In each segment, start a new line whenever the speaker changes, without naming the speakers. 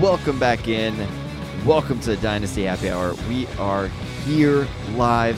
Welcome back in. Welcome to the Dynasty Happy Hour. We are here live,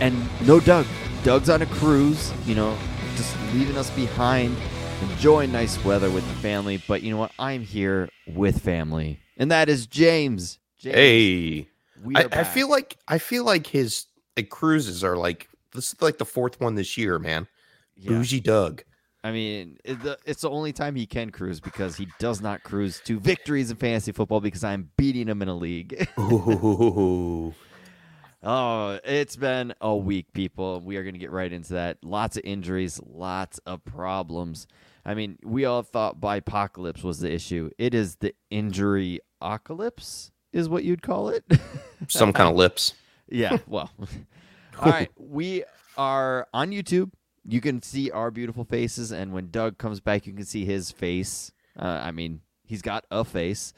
and no Doug. Doug's on a cruise, you know, just leaving us behind, enjoying nice weather with the family. But you know what? I'm here with family, and that is James. James
Hey, I, I feel like I feel like his like, cruises are like this is like the fourth one this year, man.
Yeah.
Bougie Doug.
I mean, it's the only time he can cruise because he does not cruise to victories in fantasy football because I'm beating him in a league.
Ooh.
Oh, it's been a week, people. We are going to get right into that. Lots of injuries, lots of problems. I mean, we all thought bipocalypse was the issue. It is the injury apocalypse, is what you'd call it.
Some kind of lips.
yeah, well. all right, we are on YouTube. You can see our beautiful faces, and when Doug comes back, you can see his face. Uh, I mean, he's got a face,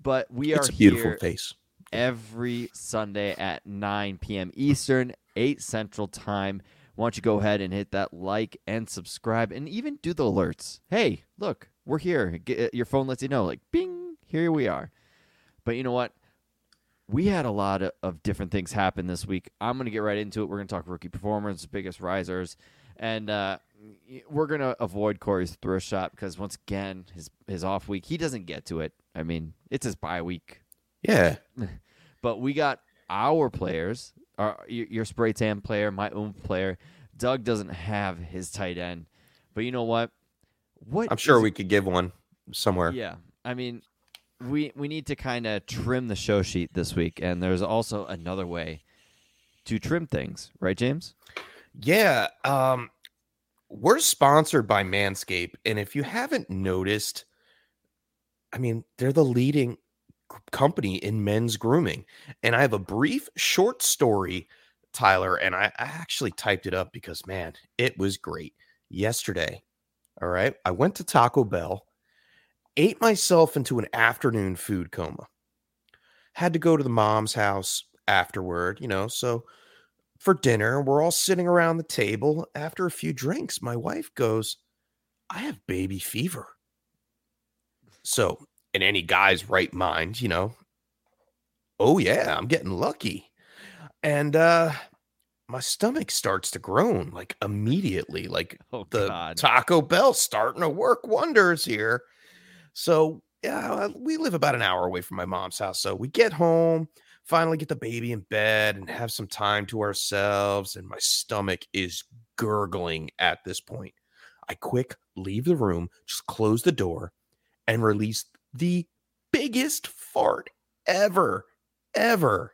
but we
It's
are
a beautiful
here
face.
every Sunday at 9 p.m. Eastern, 8 Central Time. Why don't you go ahead and hit that like and subscribe and even do the alerts? Hey, look, we're here. Get, your phone lets you know, like, bing, here we are. But you know what? We had a lot of, of different things happen this week. I'm going to get right into it. We're going to talk rookie performers, biggest risers, and uh, we're going to avoid Corey's thrift shot because, once again, his, his off week, he doesn't get to it. I mean, it's his bye week
Yeah.
but we got our players, our your, your spray tan player, my own player. Doug doesn't have his tight end, but you know what? What
I'm sure we could give one somewhere.
Yeah, I mean, we we need to kind of trim the show sheet this week, and there's also another way to trim things, right, James?
Yeah. Um, we're sponsored by Manscaped, and if you haven't noticed, I mean, they're the leading company in men's grooming. And I have a brief, short story, Tyler, and I, I actually typed it up because man, it was great yesterday. All right, I went to Taco Bell, ate myself into an afternoon food coma. Had to go to the mom's house afterward, you know, so for dinner. We're all sitting around the table. After a few drinks, my wife goes, I have baby fever. So, in any guy's right mind, you know, oh, yeah, I'm getting lucky. And uh, my stomach starts to groan like immediately, like
Oh
the
God,
Taco Bell starting to work wonders here. So, yeah, we live about an hour away from my mom's house. So we get home, finally get the baby in bed and have some time to ourselves. And my stomach is gurgling at this point. I quick leave the room, just close the door, and release the biggest fart ever, ever.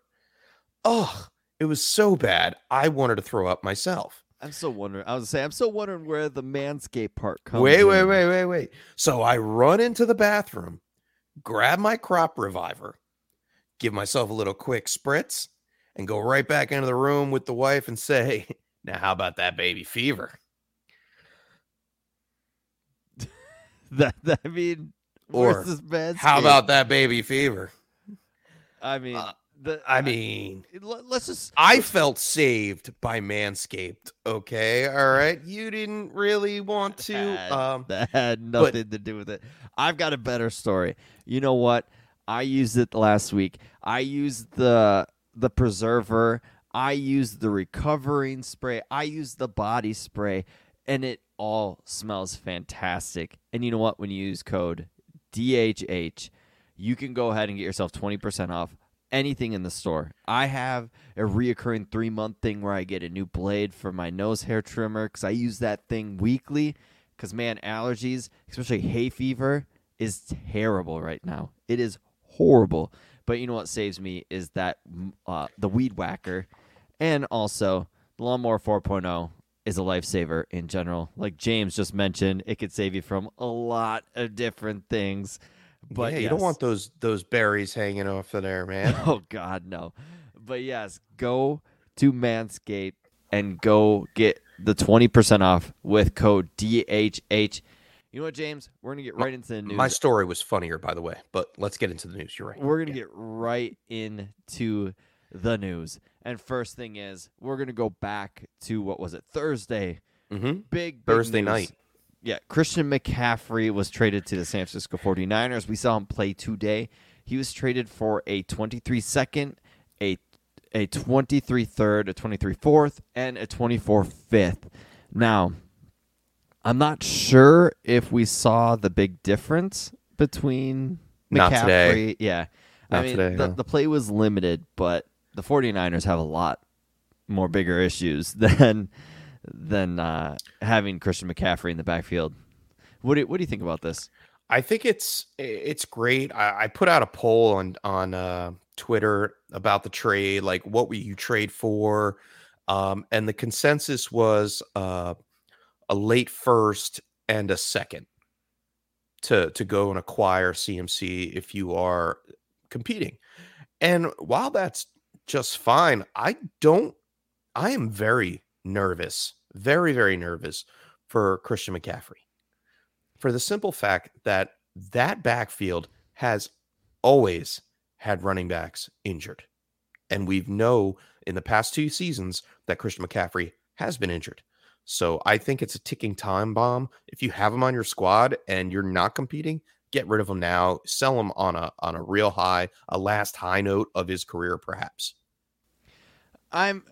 Oh, it was so bad. I wanted to throw up myself.
I'm still wondering. I was gonna say, I'm still wondering where the manscape part comes.
Wait, wait,
in.
wait, wait, wait. So I run into the bathroom, grab my crop reviver, give myself a little quick spritz, and go right back into the room with the wife and say, Now, how about that baby fever?
That, that I mean,
Or,
where's this manscape?
How about that baby fever?
I mean,
Uh,
the,
I mean,
let, us just.
I felt saved by Manscaped. Okay. All right. You didn't really want to.
had-
Um,
that had nothing to do with it. I've got a better story. You know what? I used it last week. I used the the preserver. I used the recovering spray. I used the body spray, and it all smells fantastic. And you know what? When you use code DHH, you can go ahead and get yourself twenty percent off anything in the store. I have a reoccurring three month thing where I get a new blade for my nose hair trimmer because I use that thing weekly. Because man, allergies, especially hay fever, is terrible right now. It is horrible. But you know what saves me is that uh, the weed whacker, and also the lawnmower 4.0 is a lifesaver in general. Like James just mentioned, it could save you from a lot of different things. But
yeah, you don't want those those berries hanging off of there, man.
Oh God, no. But yes, go to Manscaped and go get the twenty percent off with code DHH. You know what, James? We're gonna get right into the news.
My story was funnier, by the way, but let's get into the news. You're right.
we're gonna get right into the news. And first thing is, we're gonna go back to what was it Thursday?
hmm
Big, big
Thursday
news.
night.
Yeah, Christian McCaffrey was traded to the San Francisco 49ers. We saw him play today. He was traded for a 23 second, a a 23 third, a 23 fourth, and a 24 fifth. Now, I'm not sure if we saw the big difference between
Not
McCaffrey.
today.
Yeah. I mean,
today,
the,
no.
the play was limited, but the 49ers have a lot more bigger issues than than uh, having Christian McCaffrey in the backfield. What do, what do you think about this?
I think it's it's great. I, I put out a poll on on uh, Twitter about the trade, like what will you trade for, um, and the consensus was uh, a late first and a second to to go and acquire CMC if you are competing. And while that's just fine, I don't. I am very nervous, very very nervous for Christian McCaffrey for the simple fact that that backfield has always had running backs injured. And we've know in the past two seasons that Christian McCaffrey has been injured. So I think it's a ticking time bomb. If you have him on your squad and you're not competing, get rid of him now. Sell him on a on a real high, a last high note of his career, perhaps.
I'm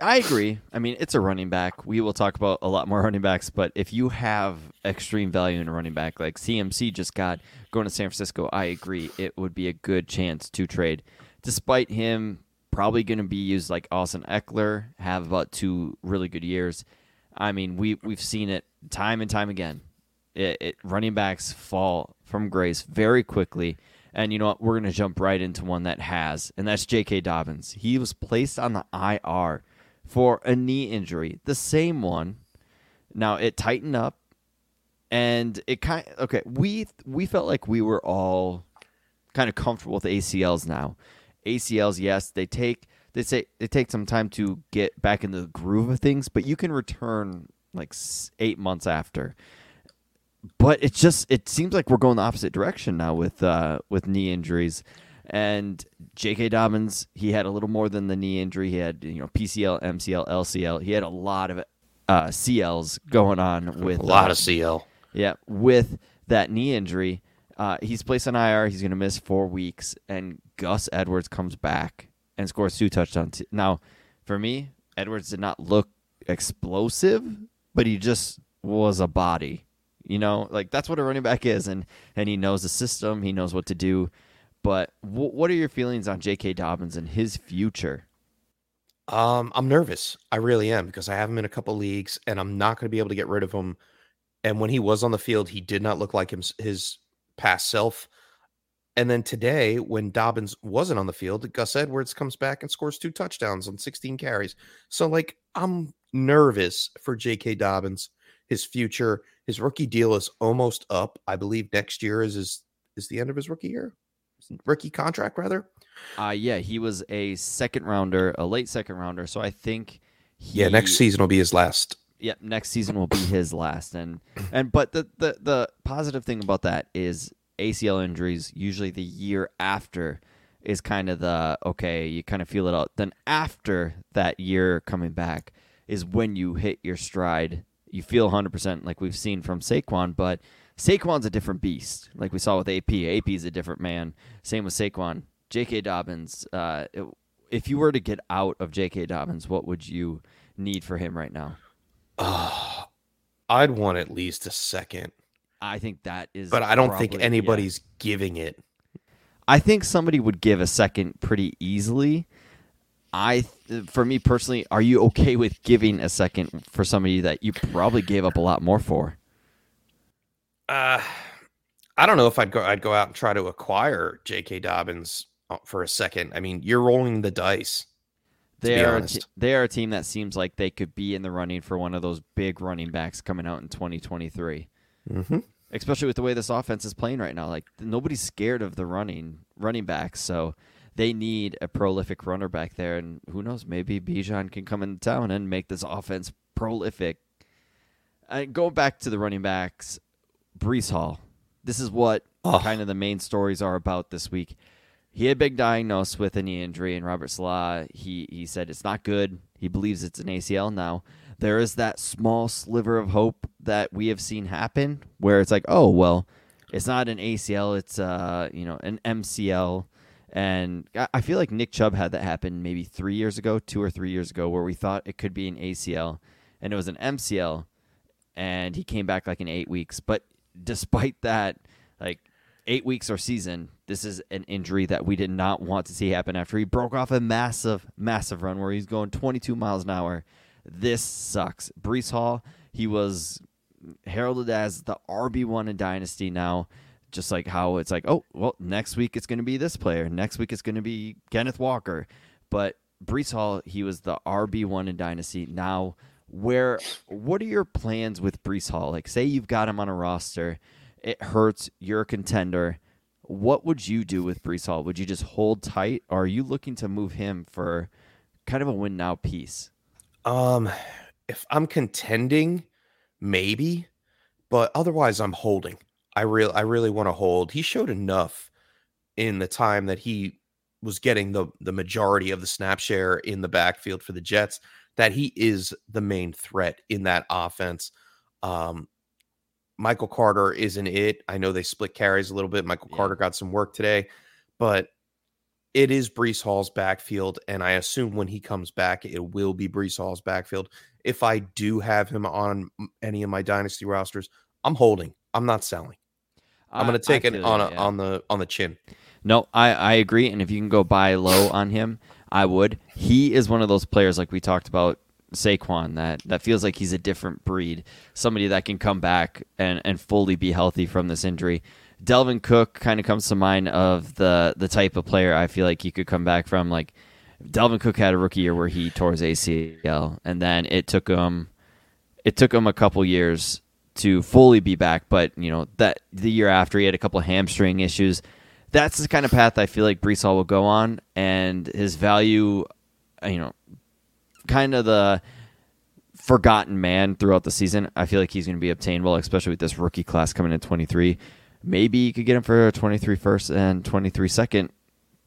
I agree. I mean, it's a running back. We will talk about a lot more running backs, but if you have extreme value in a running back like CMC just got going to San Francisco, I agree. It would be a good chance to trade. Despite him probably going to be used like Austin Ekeler, have about two really good years. I mean, we we've seen it time and time again. It, it running backs fall from grace very quickly. And you know what? We're going to jump right into one that has, and that's J.K. Dobbins. He was placed on the IR for a knee injury, the same one. Now it tightened up, and it kind okay. We we felt like we were all kind of comfortable with ACLs now. ACLs, yes, they take they say they take some time to get back in the groove of things, but you can return like eight months after. But it's just it seems like we're going the opposite direction now with uh, with knee injuries. And J.K. Dobbins, he had a little more than the knee injury. He had you know PCL, MCL, LCL. He had a lot of uh, CLs going on with
a lot
uh,
of CL.
yeah, with that knee injury, uh, he's placed on IR. He's going to miss four weeks, and Gus Edwards comes back and scores two touchdowns. Now, for me, Edwards did not look explosive, but he just was a body. You know, like that's what a running back is, and and he knows the system. He knows what to do. But w- what are your feelings on J.K. Dobbins and his future?
Um, I'm nervous. I really am because I have him in a couple leagues, and I'm not going to be able to get rid of him. And when he was on the field, he did not look like him, his past self. And then today, when Dobbins wasn't on the field, Gus Edwards comes back and scores two touchdowns on 16 carries. So, like, I'm nervous for J.K. Dobbins. His future, his rookie deal is almost up. I believe next year is his is the end of his rookie year, rookie contract rather.
Uh yeah, he was a second rounder, a late second rounder. So I think he,
Yeah, next season will be his last.
Yep, next season will be his last. And and but the the the positive thing about that is ACL injuries usually the year after is kind of the okay, you kind of feel it out. Then after that year coming back is when you hit your stride. You feel 100% like we've seen from Saquon, but Saquon's a different beast. Like we saw with AP. AP is a different man. Same with Saquon. J.K. Dobbins. Uh, it- if you were to get out of J.K. Dobbins, what would you need for him right now?
Uh, I'd want at least a second,
I think that is.
but I don't think
probably- yeah.
anybody's giving it.
I think somebody would give a second pretty easily. I, for me personally, are you okay with giving a second for somebody that you probably gave up a lot more for?
Uh, I don't know if I'd go. I'd go out and try to acquire J.K. Dobbins uh, for a second. I mean, you're rolling the dice.
They are te- they are a team that seems like they could be in the running for one of those big running backs coming out in 2023.
Mm-hmm.
especially with the way this offense is playing right now. Like nobody's scared of the running running backs, so they need a prolific runner back there. And who knows, maybe Bijan can come into town and make this offense prolific. And going back to the running backs, Breece Hall. This is what
Oh.
kind of the main stories are about this week. He had been diagnosed with a knee injury, and Robert Saleh he he said it's not good. He believes it's an ACL now. There is that small sliver of hope that we have seen happen, where it's like, oh well, it's not an ACL, it's uh you know an MCL, and I- feel like Nick Chubb had that happen maybe three years ago, two or three years ago, where we thought it could be an ACL, and it was an MCL, and he came back like in eight weeks. But despite that, like eight weeks or season, this is an injury that we did not want to see happen after he broke off a massive, massive run where he's going 22 miles an hour. This sucks. Breece Hall, he was heralded as the RB1 in Dynasty now. Just like how it's like, oh, well, next week it's going to be this player. Next week it's going to be Kenneth Walker. But Breece Hall, he was the RB1 in Dynasty. Now, where, what are your plans with Breece Hall? Like, say you've got him on a roster, it hurts, you're a contender. What would you do with Breece Hall? Would you just hold tight, or are you looking to move him for kind of a win now piece?
Um, if I'm contending, maybe, but otherwise I'm holding. I real I really want to hold. He showed enough in the time that he was getting the the majority of the snap share in the backfield for the Jets that he is the main threat in that offense. Um, Michael Carter isn't it. I know they split carries a little bit. Michael
Yeah.
Carter got some work today, but it is Breece Hall's backfield, and I assume when he comes back, it will be Breece Hall's backfield. If I do have him on any of my dynasty rosters, I'm holding. I'm not selling. I'm going to take it on a, on the on the chin.
No, I, I agree. And if you can go buy low on him, I would. He is one of those players like we talked about Saquon that that feels like he's a different breed. Somebody that can come back and, and fully be healthy from this injury. Dalvin Cook kind of comes to mind of the the type of player I feel like he could come back from. Like Dalvin Cook had a rookie year where he tore his ACL, and then it took him it took him a couple years to fully be back, but you know that the year after he had a couple hamstring issues. That's the kind of path I feel like Breece Hall will go on, and his value, you know, kind of the forgotten man throughout the season. I feel like he's going to be obtainable, especially with this rookie class coming in 23. Maybe you could get him for a 23 first and 23 second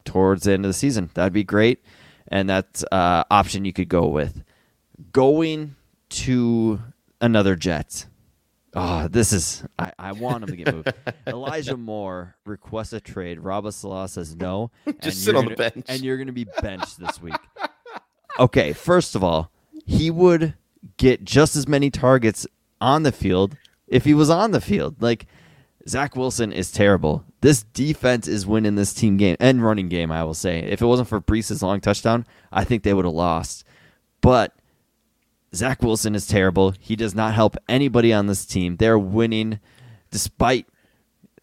towards the end of the season. That'd be great, and that's uh, option you could go with. Going to another Jet. Oh, this is I, I want him to get moved. Elijah Moore requests a trade. Rob Saleh says no.
Just sit on the
gonna-
bench.
And you're gonna be benched this week. Okay, first of all, he would get just as many targets on the field if he was on the field. Like Zach Wilson is terrible. This defense is winning this team game and running game. I will say, if it wasn't for Breece' long touchdown, I think they would have lost. But Zach Wilson is terrible. He does not help anybody on this team. They're winning despite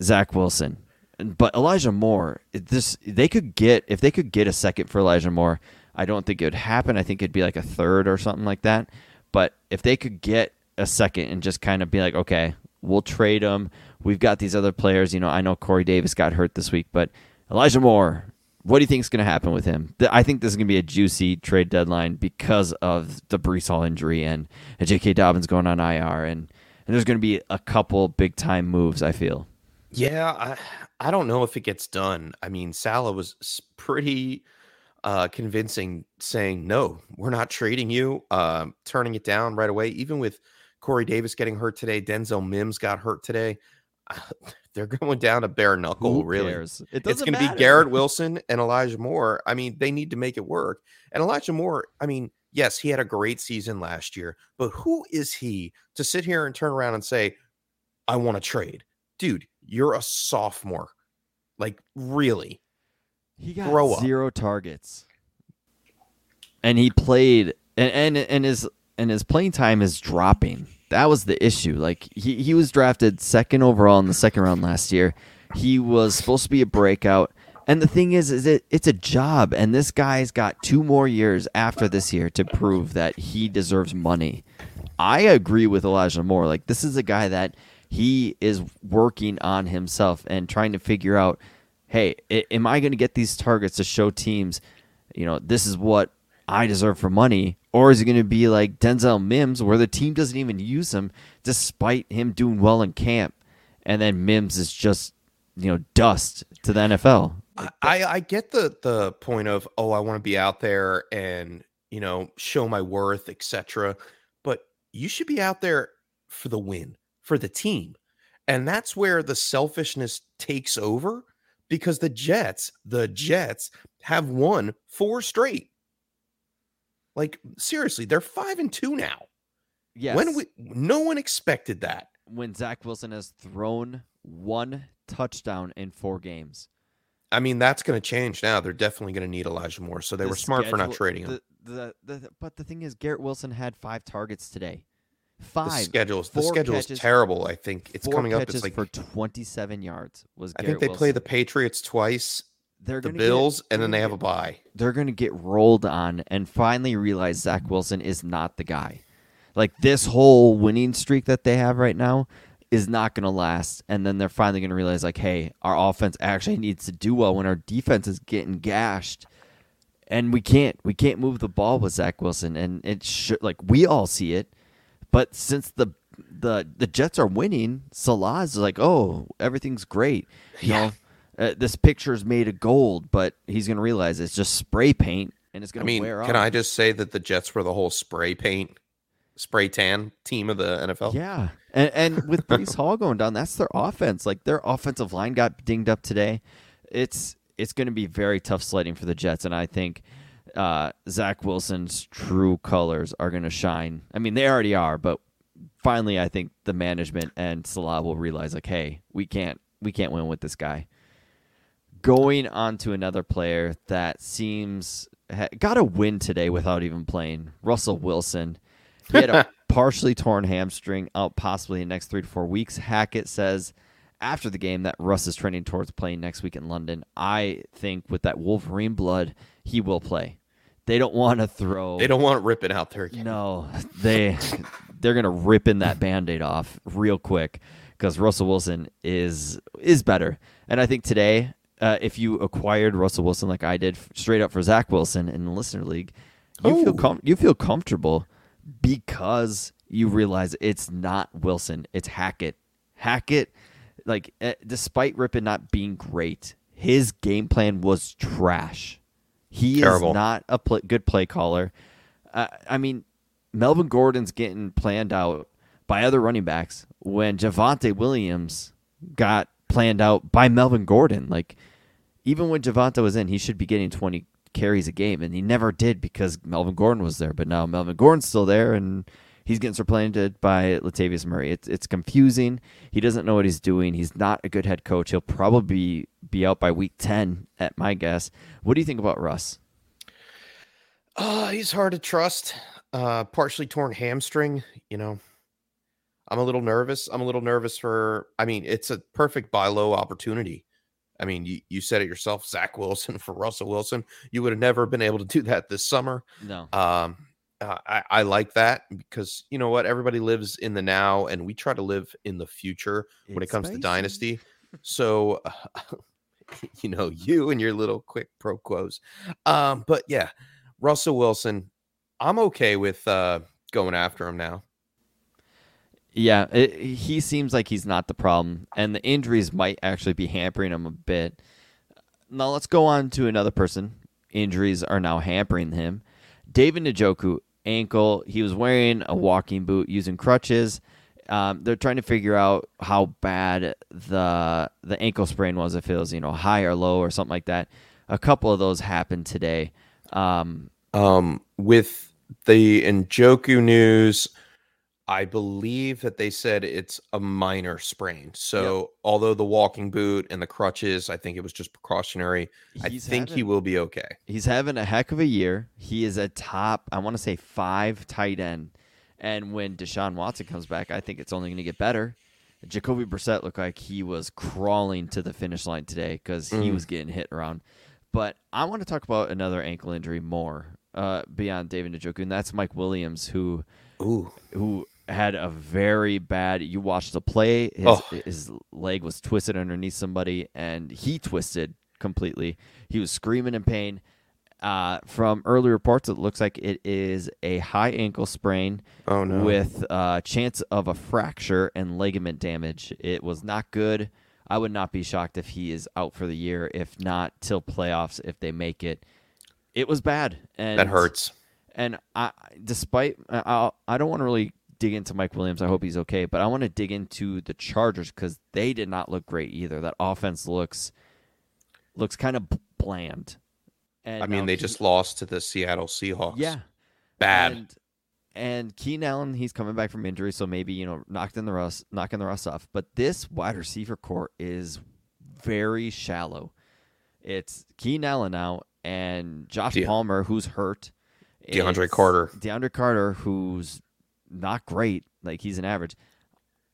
Zach Wilson. But Elijah Moore, this they could get if they could get a second for Elijah Moore. I don't think it would happen. I think it'd be like a third or something like that. But if they could get a second and just kind of be like, okay, we'll trade him. We've got these other players. You know, I know Corey Davis got hurt this week, but Elijah Moore, what do you think is going to happen with him? I think this is going to be a juicy trade deadline because of the Breece Hall injury and, J.K. Dobbins going on IR, and, and there's going to be a couple big time moves. I feel.
Yeah, I, I don't know if it gets done. I mean, Saleh was pretty uh, convincing saying, no, we're not trading you, um, turning it down right away. Even with Corey Davis getting hurt today, Denzel Mims got hurt today. They're going down to bare knuckle,
Who
really.
cares? It
It's going to be. Garrett Wilson and Elijah Moore. I mean, they need to make it work. And Elijah Moore, I mean, yes, he had a great season last year, but who is he to sit here and turn around and say, I want to trade? Dude, you're a sophomore. Like, really?
He got
Grow up.
zero targets, and he played, and and and his and his playing time is dropping. That was the issue. Like he he was drafted second overall in the second round last year. He was supposed to be a breakout. And the thing is, is it it's a job, and this guy's got two more years after this year to prove that he deserves money. I agree with Elijah Moore. Like this is a guy that he is working on himself and trying to figure out, hey, am I going to get these targets to show teams, you know, this is what I deserve for money, or is it going to be like Denzel Mims, where the team doesn't even use him despite him doing well in camp, and then Mims is just, you know, dust to the NFL.
I, I get the the point of oh I want to be out there and you know show my worth etc. But you should be out there for the win for the team, and that's where the selfishness takes over because the Jets the Jets have won four straight. Like seriously, they're five and two now.
Yes.
When we no one expected that.
when Zach Wilson has thrown one touchdown in four games.
I mean, that's going to change now. They're definitely going to need Elijah Moore, so they
The
were smart for not trading him.
The, the, the, but the thing is, Garrett Wilson had five targets today.
The
Five.
schedules, the schedule is terrible. I think it's coming up. It's like
for 27 yards. Was
I think they play the Patriots twice,
They're
the Bills,
get,
and then they have a bye.
They're going to get rolled on and finally realize Zach Wilson is not the guy. Like this whole winning streak that they have right now is not going to last. And then they're finally going to realize, like, hey, our offense actually needs to do well when our defense is getting gashed. and we can't we can't move the ball with Zach Wilson, and it should like we all see it, but since the the the Jets are winning, Saleh's like, oh, everything's great, you
Yeah.
know. Uh, this is made of gold, but he's gonna realize it's just spray paint, and it's
I
gonna
mean,
wear
can. I just say that the Jets were the whole spray paint, spray tan team of the NFL?
Yeah, and and with Breece Hall going down, that's their offense. Like their offensive line got dinged up today. It's it's going to be very tough sledding for the Jets, and I think uh, Zach Wilson's true colors are going to shine. I mean, they already are, but finally, I think the management and Saleh will realize, like, hey, we can't we can't win with this guy. Going on to another player that seems ha- got a win today without even playing, Russell Wilson. He had a partially torn hamstring out possibly in the next three to four weeks. Hackett says after the game that Russ is trending towards playing next week in London. I think with that Wolverine blood, he will play. They don't want to throw.
They don't want to rip it ripping out there again.
No, they they're gonna rip in that band-aid off real quick because Russell Wilson is is better. And I think today, uh, if you acquired Russell Wilson like I did, straight up for Zach Wilson in the listener league, you
Oh.
feel com- you feel comfortable because you realize it's not Wilson, it's Hackett. Hackett, like eh, despite Rippin not being great, his game plan was trash. He
Terrible.
is not a pl- good play caller. Uh, I mean, Melvin Gordon's getting planned out by other running backs when Javonte Williams got planned out by Melvin Gordon. Like, even when Javonte was in, he should be getting 20 carries a game, and he never did because Melvin Gordon was there. But now Melvin Gordon's still there, and he's getting supplanted by Latavius Murray. It's it's confusing. He doesn't know what he's doing. He's not a good head coach. He'll probably be, out by week 10, at my guess. What do you think about Russ?
Uh, he's hard to trust. Uh, partially torn hamstring. You know, I'm a little nervous. I'm a little nervous for. I mean, it's a perfect buy low opportunity. I mean, you, you said it yourself, Zach Wilson for Russell Wilson. You would have never been able to do that this summer.
No.
Um, uh, I, I like that because you know what? Everybody lives in the now, and we try to live in the future when it
It's
comes to dynasty. So, you know, you and your little quick pro quos. Um, but yeah, Russell Wilson, I'm okay with uh, going after him now.
Yeah, it, he seems like he's not the problem, and the injuries might actually be hampering him a bit. Now let's go on to another person. Injuries are now hampering him. David Njoku, ankle. He was wearing a walking boot using crutches. Um, they're trying to figure out how bad the the ankle sprain was, if it was you know high or low or something like that. A couple of those happened today. Um,
Um, with the Njoku news, I believe that they said it's a minor sprain. So, although the walking boot and the crutches, I think it was just precautionary. I
he's
think he will be okay.
He's having a heck of a year. He is a top, I want to say five tight end. And when Deshaun Watson comes back, I think it's only going to get better. Jacoby Brissett looked like he was crawling to the finish line today because he
Mhm.
was getting hit around. But I want to talk about another ankle injury more uh, beyond David Njoku, and that's Mike Williams, who
Ooh,
who had a very bad. You watched the play. His,
Oh.
his leg was twisted underneath somebody, and he twisted completely. He was screaming in pain. Uh, from early reports, it looks like it is a high ankle sprain
Oh no.
with uh, chance of a fracture and ligament damage. It was not good. I would not be shocked if he is out for the year, if not till playoffs, if they make it. It was bad, and
that hurts.
and I, despite I, I don't want to really dig into Mike Williams. I hope he's okay, but I want to dig into the Chargers because they did not look great either. That offense looks looks kind of bland. And
I mean,
um,
they
Ke-
just lost to the Seattle Seahawks.
yeah
Bad.
and, and Keenan Allen, he's coming back from injury, so maybe you know knocked in the rust, knocking the rust off. But this wide receiver core is very shallow. It's Keenan Allen now and Josh
De-
Palmer, who's hurt.
DeAndre
It's
Carter.
DeAndre Carter, who's not great, like he's an average.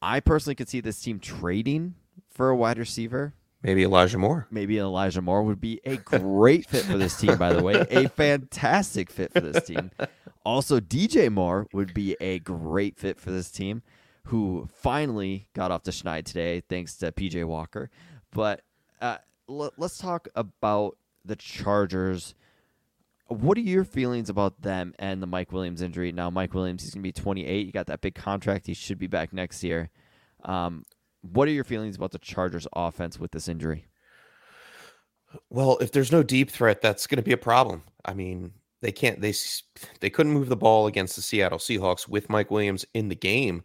I personally could see this team trading for a wide receiver.
Maybe Elijah Moore.
Maybe Elijah Moore would be a great fit for this team, by the way. A fantastic fit for this team. Also, DJ Moore would be a great fit for this team, who finally got off the schneid today thanks to PJ Walker. But uh, l- let's talk about the Chargers. What are your feelings about them and the Mike Williams injury? Now, Mike Williams, he's going to be 28. You got that big contract. He should be back next year. Um, what are your feelings about the Chargers offense with this injury?
Well, if there's no deep threat, that's going to be a problem. I mean, they can't they they couldn't move the ball against the Seattle Seahawks with Mike Williams in the game,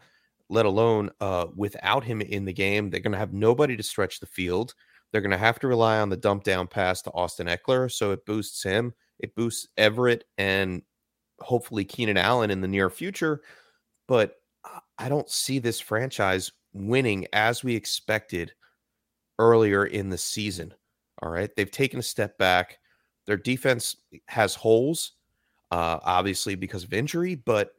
let alone uh without him in the game. They're going to have nobody to stretch the field. They're going to have to rely on the dump down pass to Austin Ekeler, so it boosts him. It boosts Everett and hopefully Keenan Allen in the near future, but I- don't see this franchise winning as we expected earlier in the season. All right. They've taken a step back. Their defense has holes, uh, obviously because of injury, but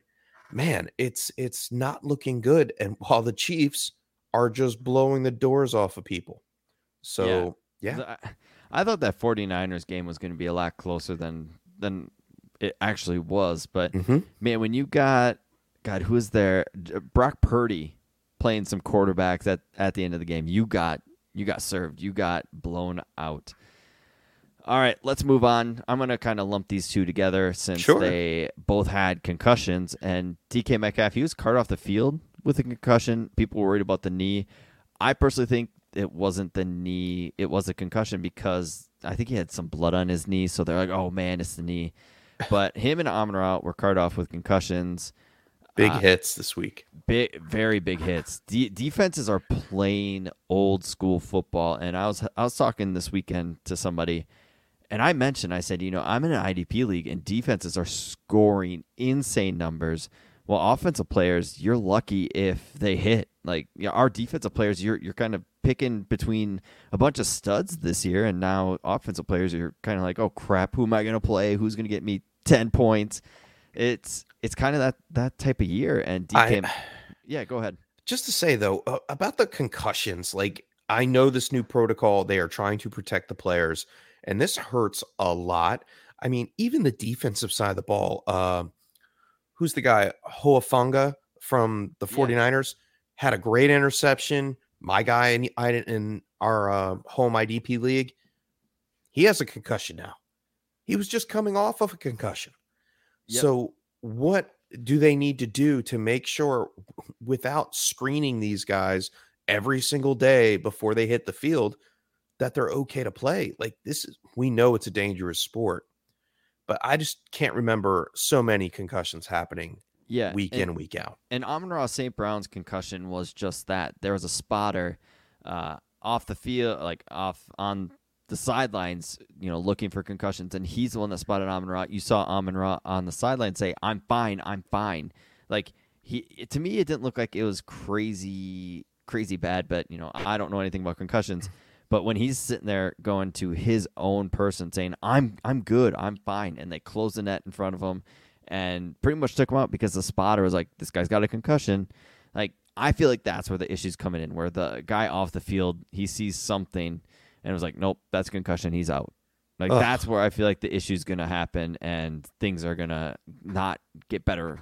man, it's it's not looking good. And while the Chiefs are just blowing the doors off of people. So yeah,
The- I- thought that 49ers game was going to be a lot closer than than it actually was. But
Mhm.
man, when you got God, who is there? Brock Purdy playing some quarterbacks at, at the end of the game. You got you got served. You got blown out. All right, let's move on. I'm gonna kind of lump these two together since
Sure.
they both had concussions. And DK Metcalf, he was carted off the field with a concussion. People were worried about the knee. I personally think it wasn't the knee; it was a concussion because I think he had some blood on his knee. So they're like, "Oh man, it's the knee." But him and Amon Ra were carted off with concussions.
big
uh,
hits this week.
Big, very big hits. De- defenses are playing old school football, and I was I was talking this weekend to somebody, and I mentioned I said, you know, I'm in an IDP league, and defenses are scoring insane numbers. Well, offensive players, you're lucky if they hit. Like yeah, our defensive players, you're you're kind of picking between a bunch of studs this year, and now offensive players, you're kind of like, oh crap, who am I going to play? Who's going to get me ten points? It's it's kind of that that type of year, and DK.
I,
yeah, go ahead.
just to say though uh, about the concussions, like I know this new protocol, they are trying to protect the players, and this hurts a lot. I mean, even the defensive side of the ball. Uh, who's the guy? Hufanga from the
Yeah.
49ers had a great interception. My guy in, in our uh, home IDP league, he has a concussion now. He was just coming off of a concussion.
Yep.
So, what do they need to do to make sure, without screening these guys every single day before they hit the field, that they're okay to play? Like, this is, we know it's a dangerous sport, but I just can't remember so many concussions happening
Yeah,
week
and,
in, week out.
And Amon Ra St. Brown's concussion was just that. There was a spotter uh, off the field, like off on the sidelines, you know, looking for concussions, and he's the one that spotted Amon Ra. You saw Amon Ra on the sideline say, "I'm fine, I'm fine." Like he, to me, it didn't look like it was crazy, crazy bad. But you know, I don't know anything about concussions. But when he's sitting there going to his own person saying, "I'm, I'm good, I'm fine," and they close the net in front of him, and pretty much took him out because the spotter was like, "This guy's got a concussion." Like I feel like that's where the issue's coming in, where the guy off the field he sees something and was like, "Nope, that's concussion. He's out." Like
Ugh.
that's where I feel like the issue's gonna happen and things are gonna not get better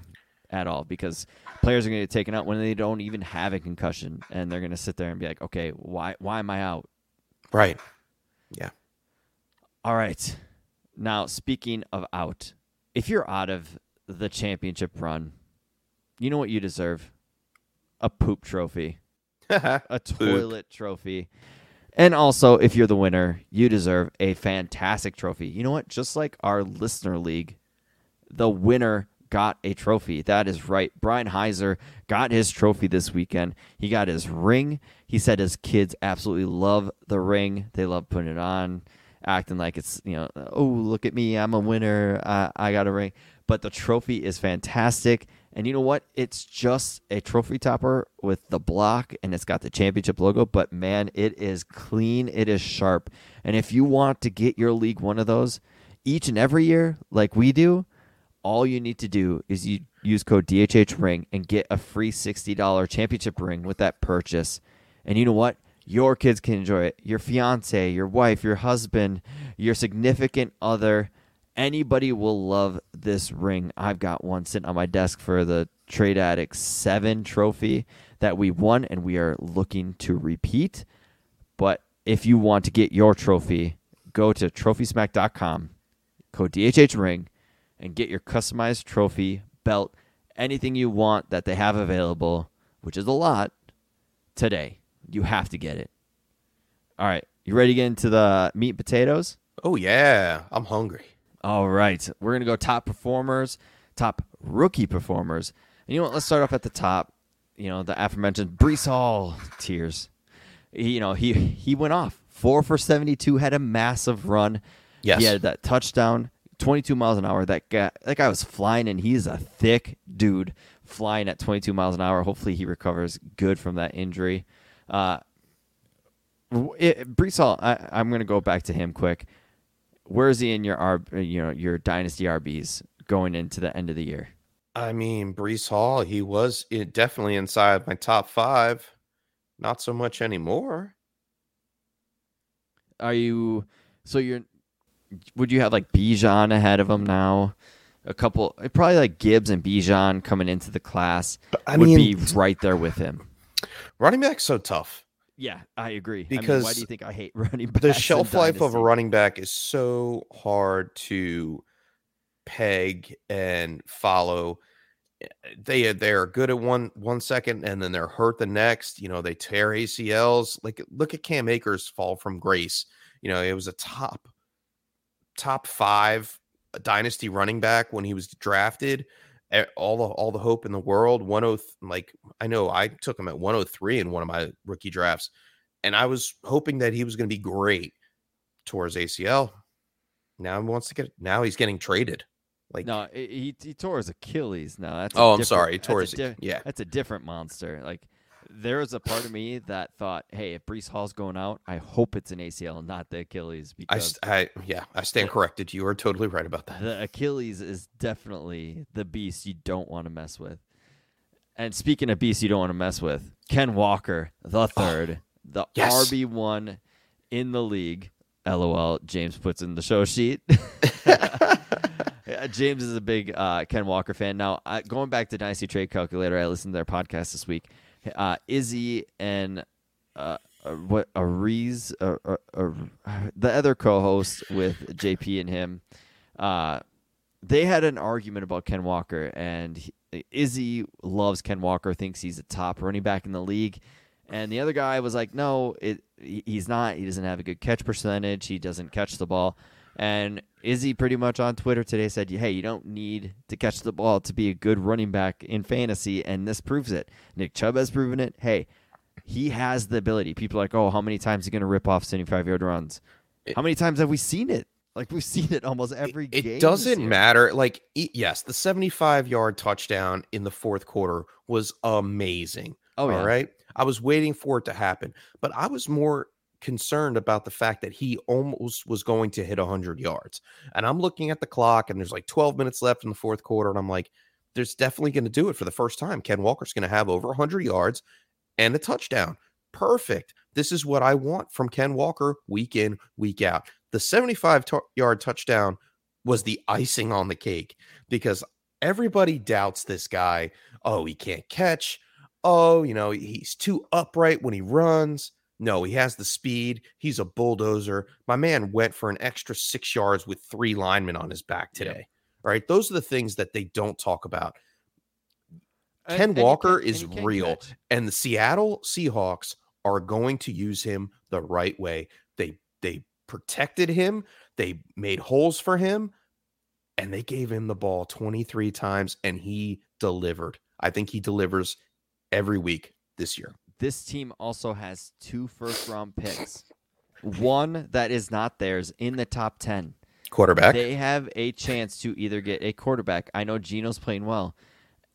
at all because players are going to get taken out when they don't even have a concussion, and they're going to sit there and be like, "Okay, why why am I out?"
Right. Yeah.
All right. Now, speaking of out, if you're out of the championship run, you know what you deserve? A poop trophy, a toilet trophy. And also, if you're the winner, you deserve a fantastic trophy. You know what? Just like our listener league, the winner got a trophy. That is right. Brian Heiser got his trophy this weekend. He got his ring. He said his kids absolutely love the ring. They love putting it on, acting like it's, you know, oh, look at me. I'm a winner. I, I got a ring. But the trophy is fantastic. And you know what? It's just a trophy topper with the block and it's got the championship logo, but man, it is clean. It is sharp. And if you want to get your league one of those each and every year, like we do, all you need to do is you use code DHH ring and get a free $60 championship ring with that purchase. And you know what? Your kids can enjoy it. Your fiance, your wife, your husband, your significant other, anybody will love this ring. I've got one sitting on my desk for the Trade Addict 7 trophy that we won and we are looking to repeat. But if you want to get your trophy, go to trophysmack.com, code DHH ring, and get your customized trophy, belt, anything you want that they have available, which is a lot, today. You have to get it. All right. You ready to get into the meat and potatoes?
Oh yeah, I'm hungry.
All right. We're going to go top performers, top rookie performers. And you know what? Let's start off at the top. You know, the aforementioned Breece Hall tears. He, you know, he he went off. 4 for 72, had a massive run.
Yes.
He had that touchdown, 22 miles an hour. That guy, that guy was flying, and he's a thick dude flying at 22 miles an hour. Hopefully, he recovers good from that injury. Uh, it, Breece Hall, I, I'm going to go back to him quick. Where is he in your R, you know, your dynasty RBs going into the end of the year?
I mean, Breece Hall, he was definitely inside my top five. Not so much anymore.
Are you so you're? Would you have like Bijan ahead of him now? A couple, probably like Gibbs and Bijan coming into the class
I
would
mean,
be right there with him.
Running back's so tough.
Yeah, I agree. I mean, why do you think I hate running backs?
The shelf life of a running back is so hard to peg and follow. Eh, They they're good at one one second and then they're hurt the next. You know, they tear ACLs. Like look at Cam Akers fall from grace. You know, it was a top top five dynasty running back when he was drafted. Eh, All the all the hope in the world. 10 like I know I took him at 103 in one of my rookie drafts, and I was hoping that he was going to be great towards ACL. Now he wants to get now he's getting traded. Like
No, he he tore his Achilles. No, that's
oh, I'm sorry, he tore his
di-
yeah.
That's a different monster. Like there was a part of me that thought, hey, if Breece Hall's going out, I hope it's an ACL, not the Achilles, because
st- I yeah, I stand corrected. You are totally right about that.
the Achilles is definitely the beast you don't want to mess with. And speaking of beasts you don't want to mess with, Ken Walker, the third, the
yes.
RB one in the league. LOL. James puts in the show sheet. James is a big uh, Ken Walker fan. Now, I, going back to Dynasty Trade Calculator, I listened to their podcast this week. Uh, Izzy and uh, uh, what Ariz, uh, uh, uh, the other co-host with JP and him, uh, they had an argument about Ken Walker, and he, Izzy loves Ken Walker, thinks he's a top running back in the league, and the other guy was like, "No, it, he's not. He doesn't have a good catch percentage. He doesn't catch the ball." And Izzy pretty much on Twitter today said, "Hey, you don't need to catch the ball to be a good running back in fantasy, and this proves it. Nick Chubb has proven it. Hey, he has the ability. People are like, oh, how many times is he going to rip off seventy-five yard runs? How many times have we seen it? Like we've seen it almost every
it
game. It
doesn't matter. Like, yes, the 75 yard touchdown in the fourth quarter was amazing.
Oh yeah,
All right. I was waiting for it to happen, but I was more concerned about the fact that he almost was going to hit 100 yards. And I'm looking at the clock, and there's like 12 minutes left in the fourth quarter. And I'm like, there's definitely going to do it for the first time. Ken Walker's going to have over 100 yards and a touchdown. Perfect. This is what I want from Ken Walker week in, week out. The 75 tou- yard touchdown was the icing on the cake because everybody doubts this guy. Oh, he can't catch. Oh, you know, he's too upright when he runs. No, he has the speed. He's a bulldozer. My man went for an extra six yards with three linemen on his back today. Yep. Right. Those are the things that they don't talk about. Ken and, Walker and is real. Catch. And the Seattle Seahawks are going to use him the right way. They they protected him, they made holes for him, and they gave him the ball 23 times and he delivered. I think he delivers every week this year.
This team also has two first round picks. One that is not theirs in the top 10.
Quarterback.
They have a chance to either get a quarterback. I know Geno's playing well,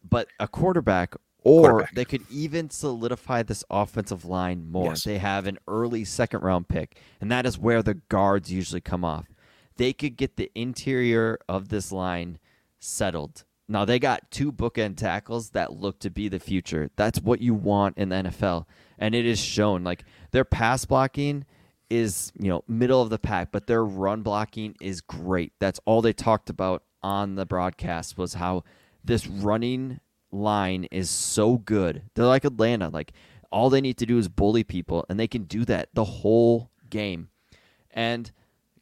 but a quarterback or quarterback. they could even solidify this offensive line more. Yes. They have an early second round pick, and that is where the guards usually come off. They could get the interior of this line settled now they got two bookend tackles that look to be the future. That's what you want in the NFL, and it is shown. Like their pass blocking is you know middle of the pack, but their run blocking is great. That's all they talked about on the broadcast was how this running line is so good. They're like Atlanta. Like all they need to do is bully people, and they can do that the whole game. And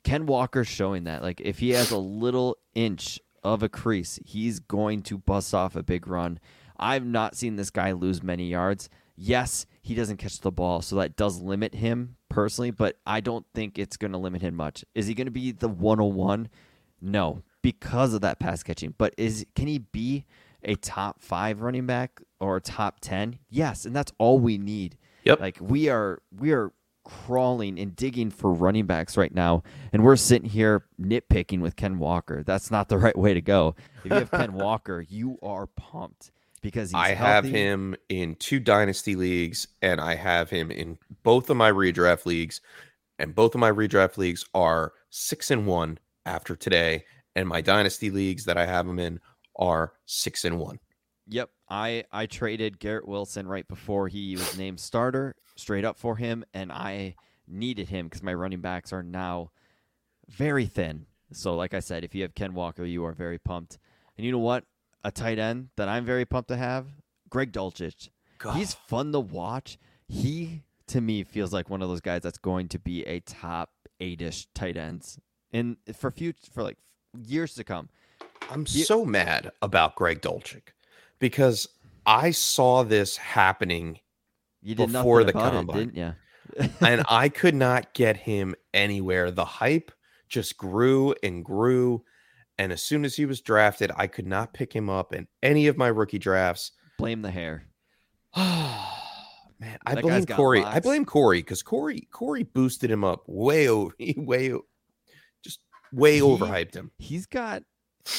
Ken Walker's showing that. Like if he has a little inch of a crease, he's going to bust off a big run. I've not seen this guy lose many yards. Yes, he doesn't catch the ball, so that does limit him personally, but I don't think it's going to limit him much. Is he going to be the 101? No, because of that pass catching. But is can he be a top 5 running back or a top 10? Yes, and that's all we need.
Yep.
Like we are we are crawling and digging for running backs right now, and we're sitting here nitpicking with Ken Walker. That's not the right way to go. If you have Ken Walker, you are pumped because I
healthy. have him in two dynasty leagues, and I have him in both of my redraft leagues, and both of my redraft leagues are six and one after today, and my dynasty leagues that I have him in are six and one.
Yep, I I traded Garrett Wilson right before he was named starter, straight up for him, and I needed him because my running backs are now very thin. So, like I said, if you have Ken Walker, you are very pumped. And you know what? A tight end that I'm very pumped to have, Greg Dulcich. God. He's fun to watch. He to me feels like one of those guys that's going to be a top eight-ish tight ends in for future for like years to come.
I'm he, so mad about Greg Dulcich because I saw this happening
you did before the combine, it, didn't you?
and I could not get him anywhere. The hype just grew and grew. And as soon as he was drafted, I could not pick him up in any of my rookie drafts.
Blame the hair.
Man, I that blame Corey. I blame Corey because Corey Corey boosted him up way over, way, just way he, overhyped him.
He's got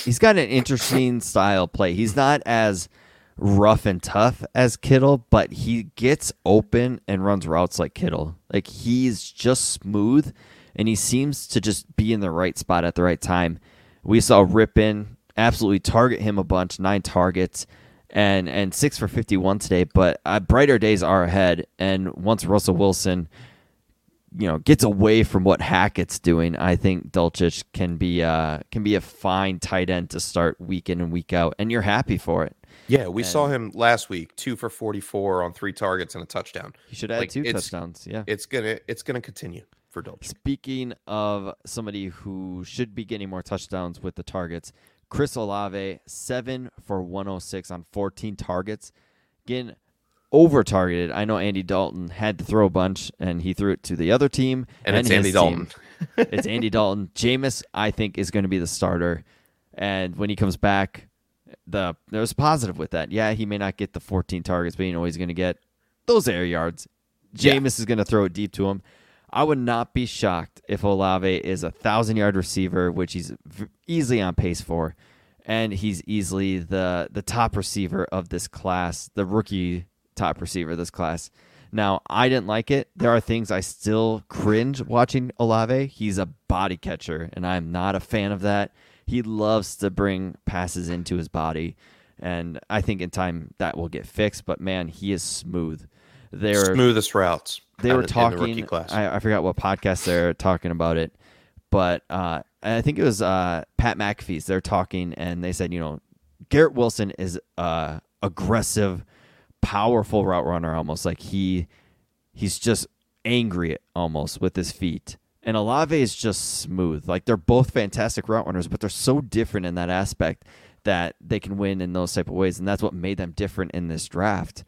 he's got an interesting style play. He's not as rough and tough as Kittle, but he gets open and runs routes like Kittle. Like he's just smooth and he seems to just be in the right spot at the right time. We saw Rypien absolutely target him a bunch, nine targets and and 6 for 51 today, but uh, brighter days are ahead and once Russell Wilson you know gets away from what Hackett's doing, I think Dulcich can be uh, can be a fine tight end to start week in and week out, and you're happy for it.
Yeah, we and saw him last week, two for forty-four on three targets and a touchdown.
He should add like, two touchdowns. Yeah,
it's gonna it's gonna continue for Dulcich.
Speaking of somebody who should be getting more touchdowns with the targets, Chris Olave seven for one hundred six on fourteen targets. Again, over targeted. I know Andy Dalton had to throw a bunch, and he threw it to the other team.
And, and it's Andy Dalton.
it's Andy Dalton. Jameis, I think, is going to be the starter. And when he comes back, the there's positive with that. Yeah, he may not get the 14 targets, but you know he's going to get those air yards. Jameis yeah. is going to throw it deep to him. I would not be shocked if Olave is a thousand yard receiver, which he's easily on pace for, and he's easily the the top receiver of this class, the rookie top receiver this class. Now, I didn't like it. There are things I still cringe watching Olave. He's a body catcher, and I'm not a fan of that. He loves to bring passes into his body, and I think in time that will get fixed. But man, he is smooth.
They're smoothest routes.
They were talking. The I, I, forgot what podcast they're talking about it, but uh, I think it was uh, Pat McAfee's. They're talking, and they said, you know, Garrett Wilson is uh aggressive, powerful route runner almost like he he's just angry almost with his feet. And Olave is just smooth. Like they're both fantastic route runners, but they're so different in that aspect that they can win in those type of ways, and that's what made them different in this draft.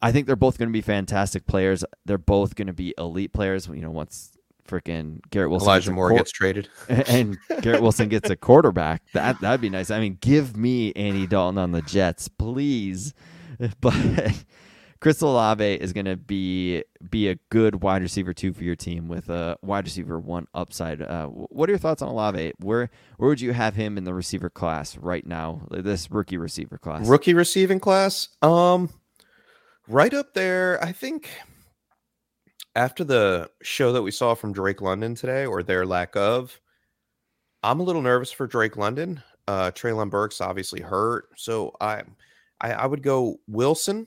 I think they're both going to be fantastic players. They're both going to be elite players. You know, once freaking Garrett Wilson,
Elijah Moore gets traded,
and Garrett Wilson gets a quarterback. That that'd be nice. I mean, give me Andy Dalton on the Jets, please. But Chris Olave is going to be be a good wide receiver two for your team with a wide receiver one upside. Uh, what are your thoughts on Olave? Where where would you have him in the receiver class right now? This rookie receiver class,
rookie receiving class. Um, right up there. I think after the show that we saw from Drake London today, or their lack of, I'm a little nervous for Drake London. Uh, Treylon Burks obviously hurt, so I, I, I would go Wilson,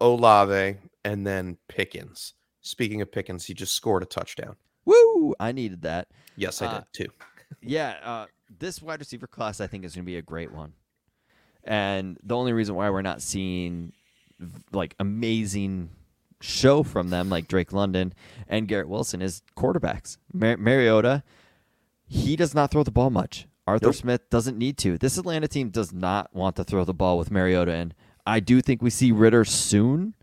Olave, and then Pickens. Speaking of Pickens, he just scored a touchdown.
Woo! I needed that.
Yes, I uh, did too.
yeah, uh, this wide receiver class I think is going to be a great one. And the only reason why we're not seeing like amazing show from them, like Drake London and Garrett Wilson, is quarterbacks. Mar- Mariota, he does not throw the ball much. Arthur nope. Smith doesn't need to. This Atlanta team does not want to throw the ball with Mariota in. I do think we see Ridder soon.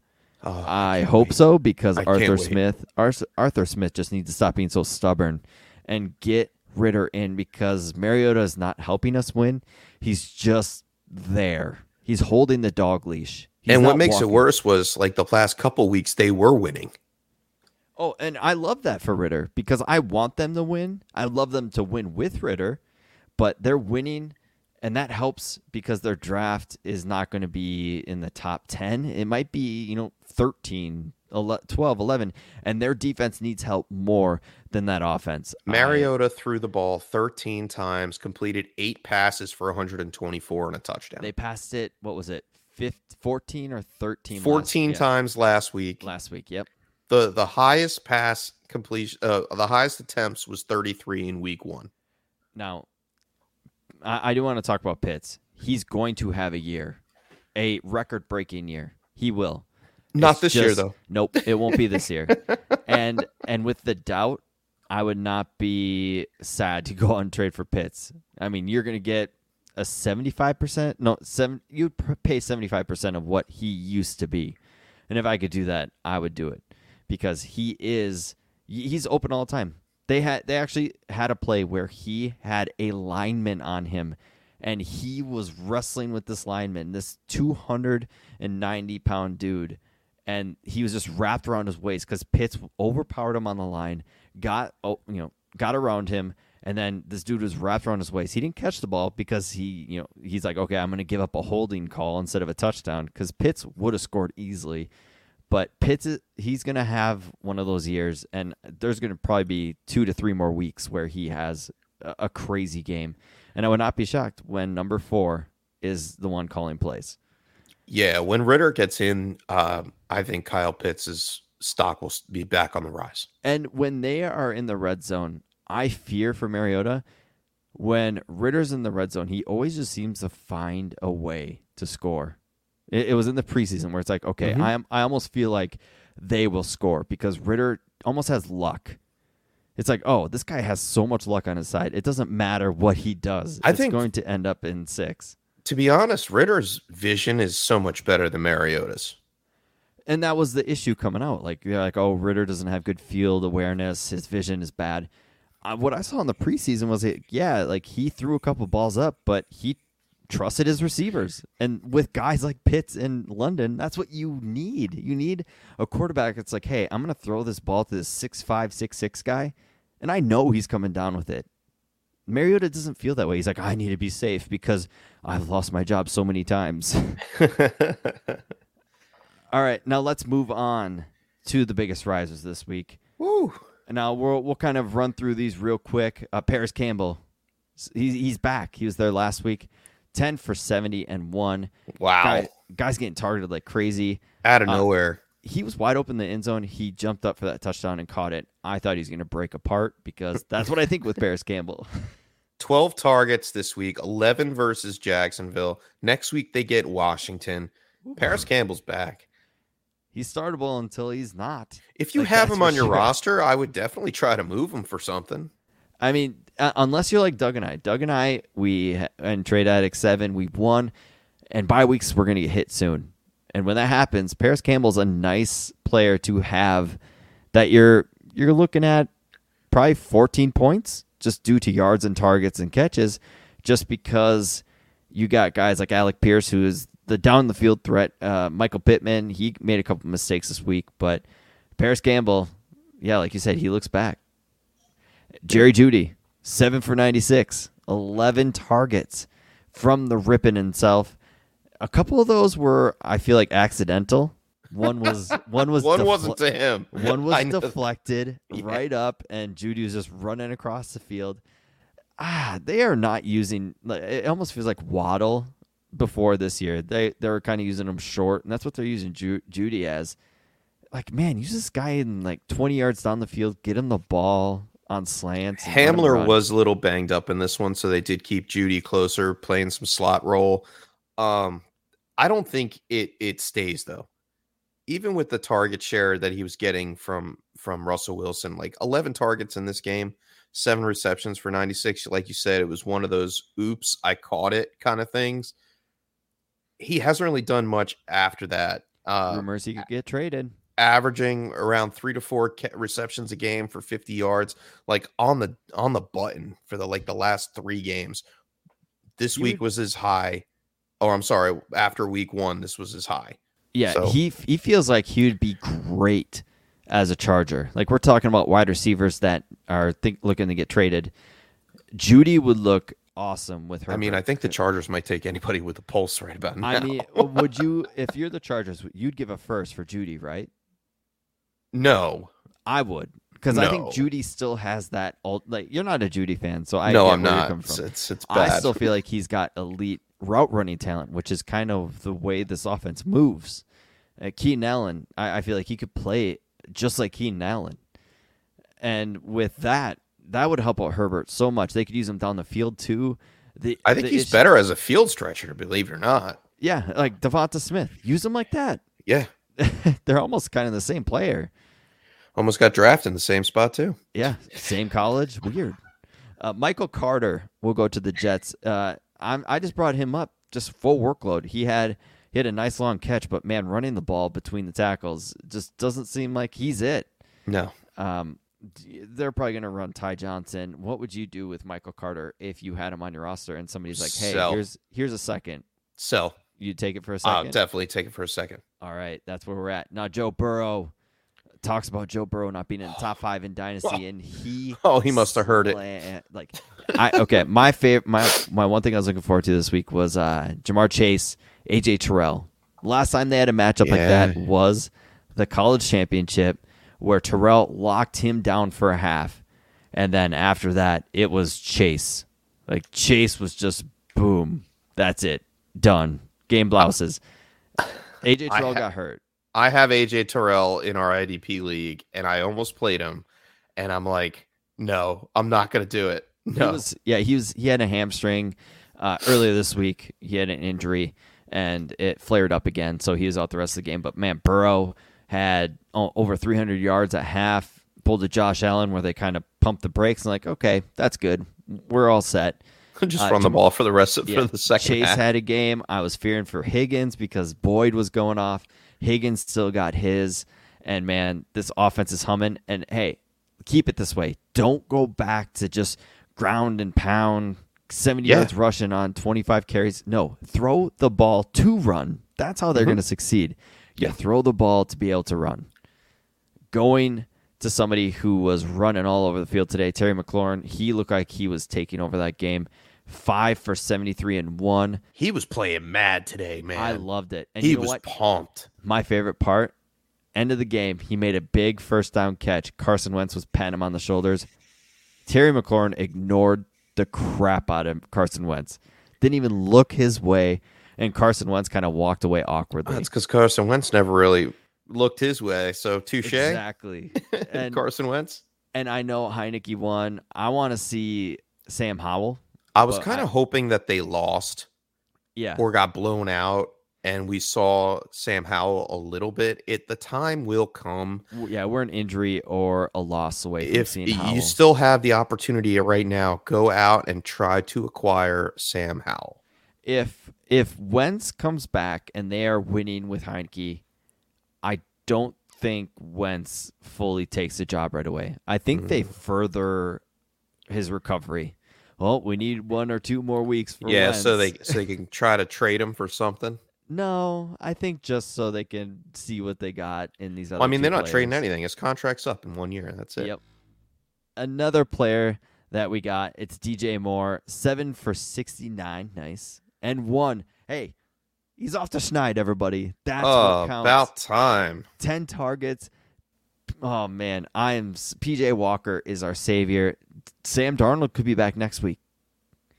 Oh, I, I hope wait. so because I Arthur Smith, Arthur Smith just needs to stop being so stubborn and get Ridder in because Mariota is not helping us win. He's just there. He's holding the dog leash. He's
and what makes walking. it worse was like the last couple weeks they were winning.
Oh, and I love that for Ridder because I want them to win. I love them to win with Ridder, but they're winning and that helps because their draft is not going to be in the top 10. It might be, you know, 13, 12, 11, and their defense needs help more than that offense.
Mariota I, threw the ball 13 times, completed eight passes for 124 and a touchdown.
They passed it, what was it, 15, 14 or 13?
14 last, times yeah. last week.
Last week, yep.
The the highest pass completion, uh, the highest attempts was 33 in week one.
Now, I, I do want to talk about Pitts. He's going to have a year, a record breaking year. He will.
Not it's this just, year though.
Nope, it won't be this year. and and with the doubt, I would not be sad to go and trade for Pitts. I mean, you're going to get a 75%, no, seven you'd pay 75% of what he used to be. And if I could do that, I would do it because he is he's open all the time. They had they actually had a play where he had a lineman on him and he was wrestling with this lineman, this 290 pound dude, and he was just wrapped around his waist because Pitts overpowered him on the line, got oh, you know got around him, and then this dude was wrapped around his waist. He didn't catch the ball because he you know he's like okay I'm gonna give up a holding call instead of a touchdown because Pitts would have scored easily. But Pitts, he's going to have one of those years, and there's going to probably be two to three more weeks where he has a, crazy game. And I would not be shocked when number four is the one calling plays.
Yeah, when Ridder gets in, uh, I think Kyle Pitts' stock will be back on the rise.
And when they are in the red zone, I fear for Mariota. When Ridder's in the red zone, he always just seems to find a way to score. It, it was in the preseason where it's like, okay, mm-hmm. I am. I almost feel like they will score because Ridder almost has luck. It's like, oh, this guy has so much luck on his side. It doesn't matter what he does. I it's think going to end up in six.
To be honest, Ridder's vision is so much better than Mariota's.
And that was the issue coming out. Like, you're like, oh, Ritter doesn't have good field awareness. His vision is bad. Uh, what I saw in the preseason was, it, yeah, like he threw a couple balls up, but he trusted his receivers. And with guys like Pitts in London, that's what you need. You need a quarterback that's like, hey, I'm going to throw this ball to this six five, six six guy, and I know he's coming down with it. Mariota doesn't feel that way. He's like, I need to be safe because I've lost my job so many times. All right, now let's move on to the biggest risers this week.
Woo!
Now we'll we'll kind of run through these real quick. Uh, Parris Campbell, he's he's back. He was there last week. 10 for 70 and one.
Wow. Guy,
guy's getting targeted like crazy.
Out of uh, nowhere.
He was wide open in the end zone. He jumped up for that touchdown and caught it. I thought he was going to break apart because that's what I think with Parris Campbell.
12 targets this week, 11 versus Jacksonville. Next week they get Washington. Parris Campbell's back.
He's startable until he's not.
If you
Like,
have him on your
sure.
roster, I would definitely try to move him for something.
I mean, uh, unless you're like Doug and I. Doug and I, we and Trade Addict Seven, we've won, and bye weeks we're gonna get hit soon. And when that happens, Parris Campbell's a nice player to have. That you're you're looking at probably 14 points just due to yards and targets and catches, just because you got guys like Alec Pierce who is the down the field threat. Uh, Michael Pittman, he made a couple mistakes this week, but Parris Campbell, yeah, like you said, he looks back. Jerry Jeudy, seven for 96, 11 targets from the ripping himself. A couple of those were, I feel like, accidental. One was one was
One
defle-
wasn't to him.
one was deflected
Yeah.
right up, and Jeudy was just running across the field. Ah, they are not using. It almost feels like Waddle before this year. They they were kind of using him short, and that's what they're using Ju- Jeudy as. Like, man, use this guy in like twenty yards down the field, get him the ball on slants. and let him
Hamler was a little banged up in this one, so they did keep Jeudy closer, playing some slot role. Um, I don't think it it stays though. Even with the target share that he was getting from from Russell Wilson, like 11 targets in this game, seven receptions for 96. Like you said, it was one of those oops, I caught it kind of things. He hasn't really done much after that. Uh,
rumors he could get traded.
Averaging around three to four receptions a game for 50 yards like on the on the button for the like the last three games this
You
week
would-
was his high or i'm sorry after week one this was his high
Yeah,
So-
he he feels like he would be great as a Charger. Like we're talking about wide receivers that are think looking to get traded. Jeudy would look awesome with her.
i mean i think the chargers might take anybody with a pulse right about now
I mean, would you if you're the Chargers, you'd give a first for Jeudy, right?
No
I would because I think Jeudy still has that. Ult- like you're not a Jeudy fan, so I
no i'm not it's, it's, it's
I still feel like he's got elite route running talent, which is kind of the way this offense moves. Uh, Keenan Allen, I, I feel like he could play just like Keenan Allen, and with that, that would help out Herbert so much. They could use him down the field too. The,
i think
the
he's
issue-
better as a field stretcher believe it or not
Yeah, like Devonta Smith, use him like that.
yeah
They're almost kind of the same player.
Almost got drafted in the same spot too
Yeah, same college. Weird. Uh, Michael Carter will go to the Jets. Uh, I'm, I just brought him up, just full workload. He had he had a nice long catch, but man, running the ball between the tackles just doesn't seem like he's it.
no
Um, they're probably going to run Ty Johnson. What would you do with Michael Carter if you had him on your roster and somebody's like, "Hey,
Sell.
here's here's a second.
so
You take it for a
i'll
second.
definitely take it for a second
All right, that's where we're at now. Joe Burrow talks about Joe Burrow not being in the top five in dynasty, and he
Oh, he must have heard it.
Like, I okay, my favorite, my my one thing I was looking forward to this week was uh Ja'Marr Chase, AJ Terrell. Last time they had a matchup like that was the college championship, where Terrell locked him down for a half, and then after that it was Chase. Like Chase was just boom, that's it, done. Game blouses. AJ Terrell
ha-
got hurt.
I have AJ Terrell in our IDP league, and I almost played him, and I'm like, no, I'm not gonna do it. No,
was yeah, he was he had a hamstring uh, earlier this week. He had an injury and it flared up again, so he was out the rest of the game. But man, Burrow had o- over 300 yards at half. Pulled a Josh Allen where they kind of pumped the brakes and like, okay, that's good. We're all set.
just
uh,
run the ball for the rest of
Yeah,
for the second
Chase
half.
had a game. I was fearing for Higgins because Boyd was going off. Higgins still got his. And man, this offense is humming. And hey, keep it this way. Don't go back to just ground and pound, 70
Yeah.
yards rushing on 25 carries. No, throw the ball to run. That's how they're
Mhm.
going to succeed. You
Yeah.
throw the ball to be able to run. Going to somebody who was running all over the field today, Terry McLaurin, he looked like he was taking over that game. Five for 73 and one.
He was playing mad today, man.
I loved it. And
he
you know
was
what?
pumped.
My favorite part, end of the game, he made a big first down catch. Carson Wentz was patting him on the shoulders. Terry McLaurin ignored the crap out of Carson Wentz. Didn't even look his way, and Carson Wentz kind of walked away awkwardly.
That's because Carson Wentz never really looked his way. So touche,
Exactly. And
Carson Wentz.
and I know Heinicke won. I want to see Sam Howell
I was kind of hoping that they lost
Yeah.
or got blown out, and we saw Sam Howell a little bit. It the time will come
yeah, we're an injury or a loss away from
if you still have the opportunity right now. Go out and try to acquire Sam Howell.
if if Wentz comes back and they are winning with Heinicke, I don't think Wentz fully takes the job right away. I think they
Mm.
further his recovery. Well, we need one or two more weeks for
yeah, so they so they can try to trade him for something.
No, I think just so they can see what they got in these other.
Well, I mean, they're not trading anything. His contract's up in one year. That's it.
Yep. Another player that we got, it's DJ Moore, seven for sixty-nine, nice, and one. Hey, he's off to Schneid, everybody. That's
Oh,
what counts.
about time.
ten targets. Oh man, I am. PJ Walker is our savior. Sam Darnold could be back next week.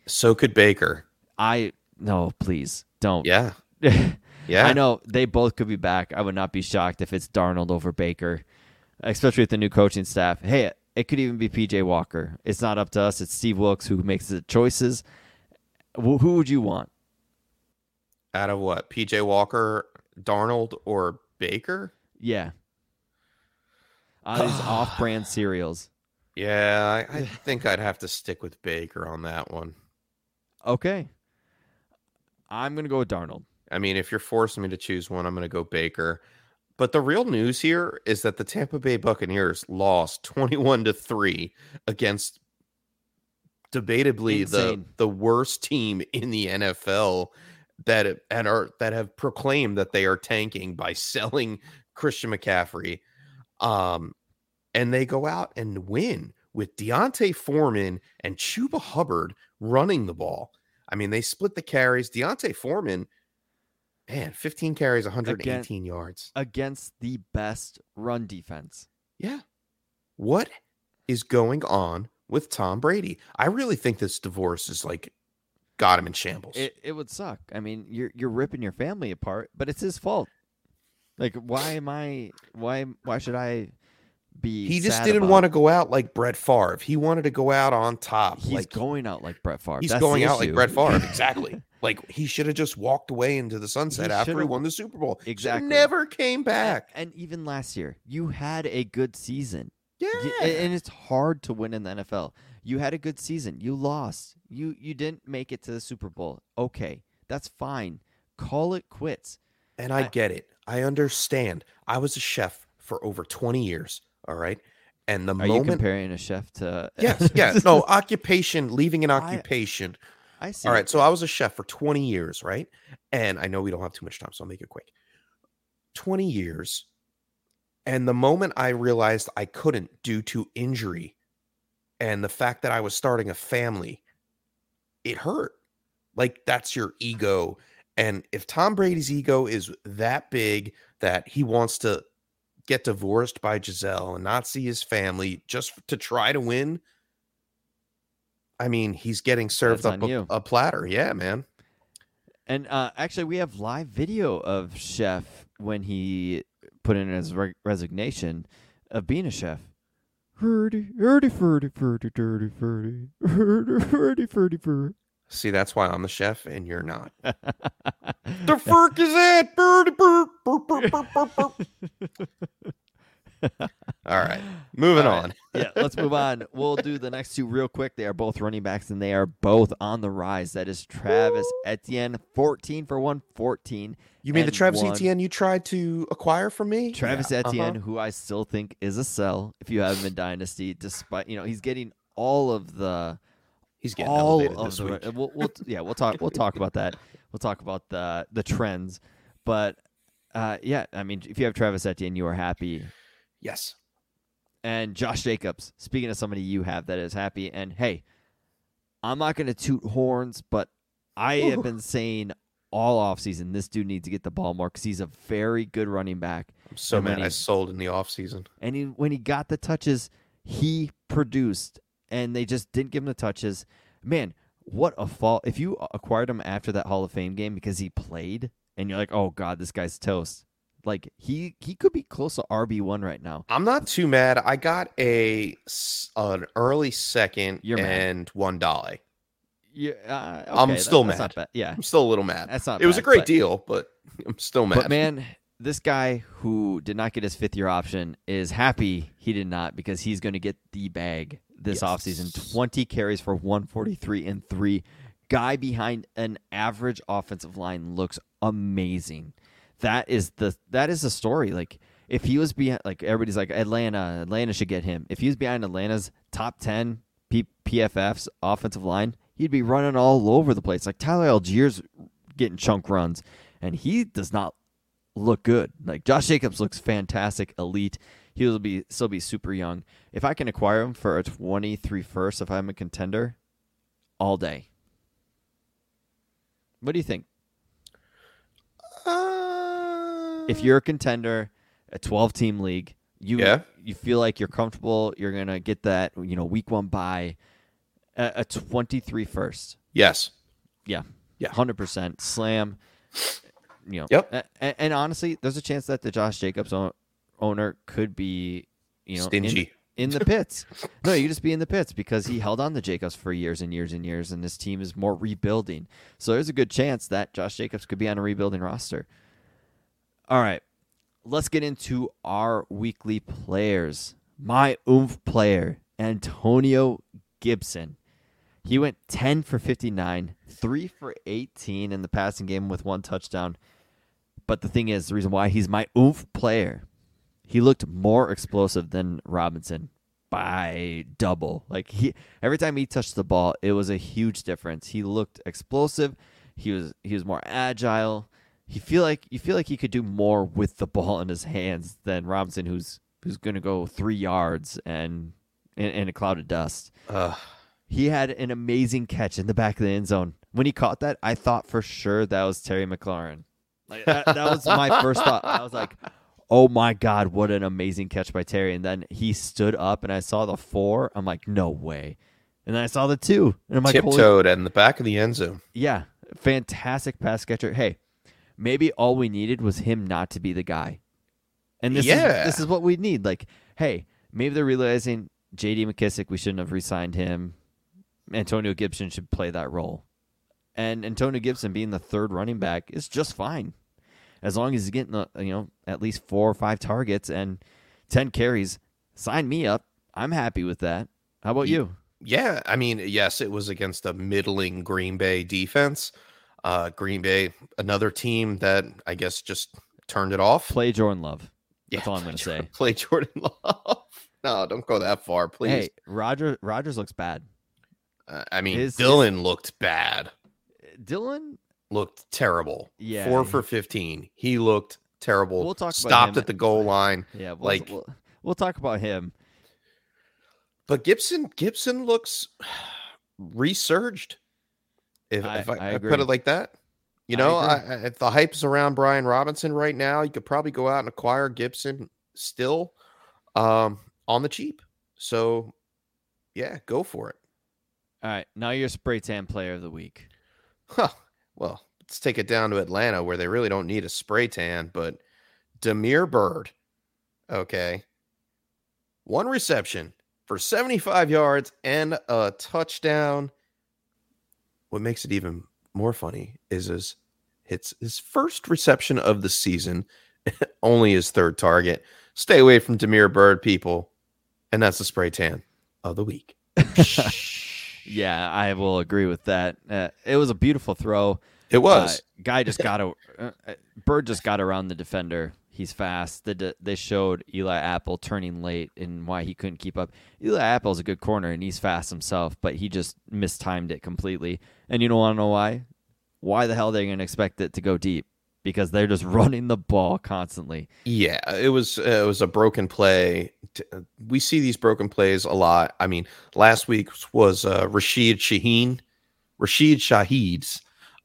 So could Baker.
I no, please don't.
Yeah, yeah.
I know they both could be back. I would not be shocked if it's Darnold over Baker, especially with the new coaching staff. Hey, it could even be PJ Walker. It's not up to us. It's Steve Wilks who makes the choices. Wh- Who would you want?
Out of what? PJ Walker, Darnold, or Baker?
Yeah. On these off-brand cereals.
Yeah, I, I think I'd have to stick with Baker on that one.
Okay. I'm gonna go with Darnold.
I mean, if you're forcing me to choose one, I'm going to go Baker. But the real news here is that the Tampa Bay Buccaneers lost 21 to 3 against debatably the the worst team in the NFL that and are that have proclaimed that they are tanking by selling Christian McCaffrey. Um and they go out and win with D'Onta Foreman and Chuba Hubbard running the ball. I mean, they split the carries. D'Onta Foreman, man, 15 carries, 118 yards.
Against the best run defense.
Yeah. What is going on with Tom Brady? I really think this divorce is like got him in shambles.
It it would suck. I mean, you're you're ripping your family apart, but it's his fault. Like, why am I? Why why should I be?
he just didn't want to go out like Brett Favre. He wanted to go out on top.
He's
like
going out like Brett Favre.
he's
That's
going out like. Brett Favre. Exactly. like he should have just walked away into the sunset
He
after he won the Super Bowl.
Exactly.
Never came back.
And, and even last year, you had a good season.
Yeah.
And it's hard to win in the NFL. You had a good season. You lost. You you didn't make it to the Super Bowl. Okay, that's fine. Call it quits.
And I
I-
get it. I understand. I was a chef for over 20 years. All right. And the
Are you
moment.
comparing a chef to?
yes. Yeah. No, occupation, leaving an occupation.
I see.
All right, So I was a chef for 20 years. Right. And I know we don't have too much time. So I'll make it quick. 20 years. And the moment I realized I couldn't due to injury and the fact that I was starting a family, it hurt. Like that's your ego. And if Tom Brady's ego is that big that he wants to get divorced by Gisele and not see his family just to try to win, I mean, he's getting served up a, a platter. Yeah, man.
And uh, actually, we have live video of Chef when he put in his re- resignation of being a chef. Hurdy, hurdy, furdy, furdy, dirty, furdy, hurdy, hurdy, furdy, fur.
See, that's why I'm the chef and you're not. the fuck is that? Birdie, bird, burp, burp, burp, burp, burp. All right, moving
All right.
on.
yeah, let's move on. We'll do the next two real quick. They are both running backs and they are both on the rise. That is Travis Etienne, 14 for 114.
You mean the Travis
one.
Etienne you tried to acquire from me?
Travis
Yeah,
Etienne,
uh-huh.
who I still think is a sell if you have him in Dynasty, despite, you know, he's getting all of the
He's getting
all
elevated
of
this
the
week.
we'll, we'll yeah we'll talk we'll talk about that we'll talk about the the trends but uh yeah i mean if you have travis etienne you are happy
Yes.
and josh jacobs speaking of somebody you have that is happy and hey i'm not going to toot horns but i have been saying all offseason this dude needs to get the ball more because he's a very good running back
I'm so
And when
mad I sold in the offseason.
and he, when he got the touches, he produced, and they just didn't give him the touches. Man, what a fall! If you acquired him after that Hall of Fame game because he played, and you're like, oh god, this guy's toast. Like he he could be close to RB one right now.
I'm not too mad. I got a an early second
You're mad.
and one dollar.
Yeah, uh,
I'm
okay,
still
that's
mad.
Bad. Yeah,
I'm still a little mad.
That's not
It was a great
but-
deal, but I'm still mad.
But man, this guy who did not get his fifth year option is happy he did not because he's going to get the bag this
Yes.
offseason. 20 carries for 143 and 3. Guy behind an average offensive line looks amazing. That is the that is the story. Like if he was behind like everybody's like Atlanta, Atlanta should get him. If he was behind Atlanta's top 10 P- PFF's offensive line, he'd be running all over the place. Like Tyler Allgeier's getting chunk runs and he does not look good. Like Josh Jacobs looks fantastic, elite. He will be still be super young. If I can acquire him for a 23 first, if I'm a contender, all day. What do you think?
Uh,
If you're a contender, a 12 team league, you
Yeah.
you feel like you're comfortable, you're gonna get that you know week one buy, a, a 23 first.
yes,
Yeah.
Yeah.
100% slam. You know.
Yep.
a- a- And, honestly, there's a chance that the Josh Jacobs owner could be, you know, in-
stingy.
In, the pits. no, you just be in the pits because he held on to Jacobs for years and years and years, and this team is more rebuilding. So there's a good chance that Josh Jacobs could be on a rebuilding roster. All right. Let's get into our weekly players. My oomph player, Antonio Gibson. He went 10 for 59, 3 for 18 in the passing game with one touchdown. But the thing is, the reason why he's my oomph player, he looked more explosive than Robinson by double. Like he every time he touched the ball, it was a huge difference. He looked explosive. He was he was more agile. He feel like you feel like he could do more with the ball in his hands than Robinson who's who's going to go 3 yards and in, in a cloud of dust.
Uh,
He had an amazing catch in the back of the end zone. When he caught that, I thought for sure that was Terry McLaurin. Like that, that was my first thought. I was like, "Oh my god, what an amazing catch by Terry!" And then he stood up, and I saw the four. I'm like, "No way!" And then I saw the two, and I'm like,
tiptoed in the back of the end zone.
yeah, fantastic pass catcher. Hey, maybe all we needed was him not to be the guy. And this
Yeah.
is this is what we need. Like, hey, maybe they're realizing J.D. McKissic, we shouldn't have re-signed him. Antonio Gibson should play that role, and Antonio Gibson being the third running back is just fine, as long as he's getting uh, you know at least four or five targets and ten carries. Sign me up. I'm happy with that. How about you?
Yeah, I mean, yes, it was against a middling Green Bay defense. Uh, Green Bay, another team that I guess just turned it off.
Play Jordan Love.
Yeah,
That's all I'm
play
gonna say.
Play Jordan Love. no, don't go that far, please.
Hey, Roger. Rodgers looks bad.
Uh, I mean,
his-
Dillon looked bad.
Dillon,
Looked terrible.
Yeah,
four for fifteen. He looked terrible.
We'll talk about
Stopped
him
at the goal line.
yeah, we'll,
Like-
we'll, we'll talk about him.
But Gibson, Gibson looks resurged. If
I-
if I,
I
I put it like that, you know, if the hype's around Brian Robinson right now, you could probably go out and acquire Gibson still um, on the cheap. So, yeah, go for it.
All right, now you're spray tan player of the week.
Huh. Well, let's take it down to Atlanta where they really don't need a spray tan, but Damiere Byrd, okay, one reception for 75 yards and a touchdown. What makes it even more funny is his it's his first reception of the season, only his third target. Stay away from Damiere Byrd, people, and that's the spray tan of the week.
Yeah, I will agree with that. Uh, it was a beautiful throw.
It was.
Uh, guy just got a uh, uh, Byrd just got around the defender. He's fast. The, they showed Eli Apple turning late and why he couldn't keep up. Eli Apple's a good corner and he's fast himself, but he just mistimed it completely. And you don't want to know why? Why the hell are they going to expect it to go deep? Because they're just running the ball constantly.
Yeah, it was uh, it was a broken play. Uh, We see these broken plays a lot. I mean, last week was uh, Rashid Shaheed, Rashid Shaheed's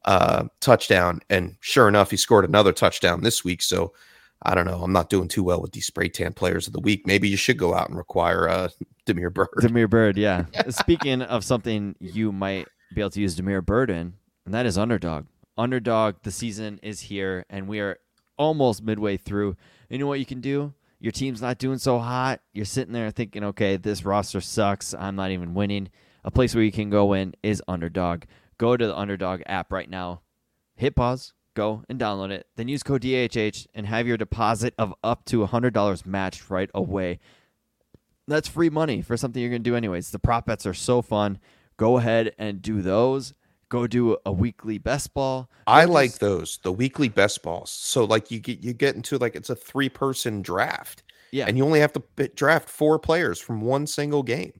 uh, touchdown, and sure enough, he scored another touchdown this week. So I don't know. I'm not doing too well with these spray tan players of the week. Maybe you should go out and require uh, Damiere Byrd.
Damiere Byrd, yeah. Speaking of something you might be able to use Damiere Byrd in, and that is underdog. Underdog, the season is here, and we are almost midway through. You know what you can do? Your team's not doing so hot. You're sitting there thinking, okay, this roster sucks. I'm not even winning. a place where you can go in is Underdog. Go to the Underdog app right now, hit pause, go and download it, then use code DHH and have your deposit of up to $100 matched right away. That's free money for something you're going to do anyways. The prop bets are so fun. Go ahead and do those. Go do a weekly best ball.
I like
just-
those, the weekly best balls. So like you get you get into like it's a three person draft.
Yeah.
And you only have to draft four players from one single game.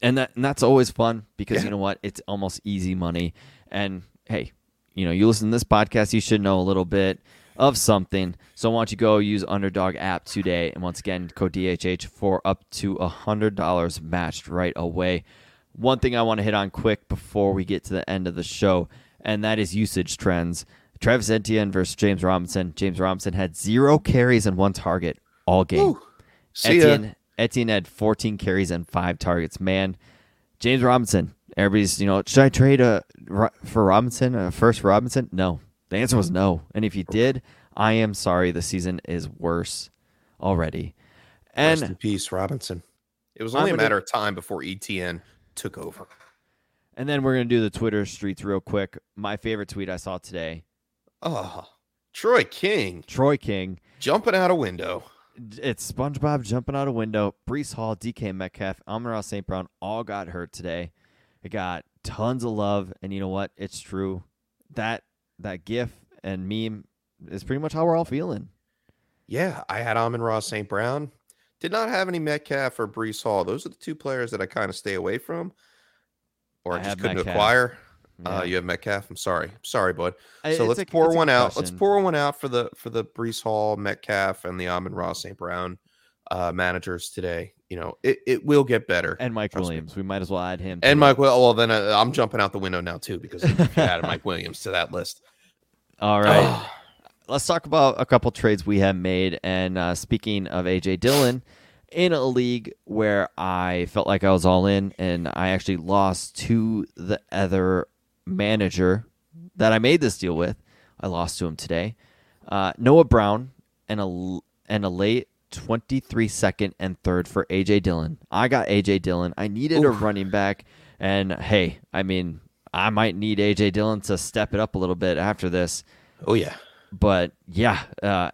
and that and that's always fun because
Yeah.
you know what it's almost easy money and hey you know you listen to this podcast you should know a little bit of something so why don't you go use underdog app today and once again code dhh for up to a hundred dollars matched right away one thing i want to hit on quick before we get to the end of the show and that is usage trends travis etienne versus james robinson james robinson had zero carries and one target all game
Woo.
Etienne, Etienne had 14 carries and five targets. Man, James Robinson. Everybody's, you know, should I trade a for Robinson, a first for Robinson? No. The answer was no. And if you did, I am sorry. The season is worse already.
Rest
And
in peace, Robinson. It was only a
gonna-
matter of time before ETN took over.
and then we're gonna do the Twitter streets real quick. My favorite tweet I saw today:
Oh, Troy King
Troy King.
jumping out a window.
It's SpongeBob jumping out a window. Breece Hall, DK Metcalf, Amon-Ra St. Brown all got hurt today. It got tons of love, and you know what? It's true. That that GIF and meme is pretty much how we're all feeling.
Yeah, I had Amon-Ra St. Brown. Did not have any Metcalf or Breece Hall. Those are the two players that I kind of stay away from, or I,
I
just couldn't
Metcalf.
acquire. Uh, you have Metcalf. I'm sorry, sorry, bud.
I-
So
it's
let's
a-
pour one out. Let's pour one out for the for the Breece Hall, Metcalf, and the Amon-Ra St. Brown uh, managers today. You know, it, it will get better.
And Mike
Trust me.
Williams. We might as well add him.
And Mike, well, well, then uh, I'm jumping out the window now too because if you added Mike Williams to that list.
All right. Let's talk about a couple trades we have made. And uh, speaking of AJ Dillon, in a league where I felt like I was all in, and I actually lost to the other manager that I made this deal with, I lost to him today. Uh, Noah Brown and a and a late 23 second and third for AJ Dillon. I got AJ Dillon. I needed a running back, and hey, I mean, I might need AJ Dillon to step it up a little bit after this
Oh yeah.
But yeah, uh,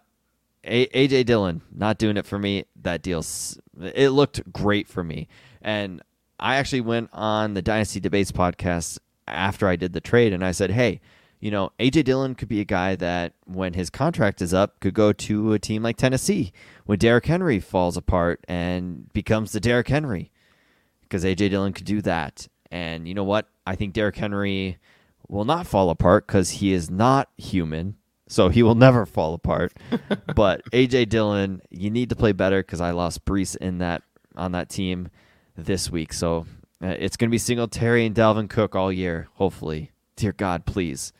AJ Dillon not doing it for me. That deal's it looked great for me, and I actually went on the Dynasty Debates podcast after I did the trade, and I said, hey. You know, AJ Dillon could be a guy that, when his contract is up, could go to a team like Tennessee when Derrick Henry falls apart and becomes the Derrick Henry, because AJ Dillon could do that. And you know what? I think Derrick Henry will not fall apart because he is not human, so he will never fall apart. but AJ Dillon, you need to play better because I lost Breece in that on that team this week. So uh, it's going to be Singletary and Dalvin Cook all year, hopefully. Dear God, please.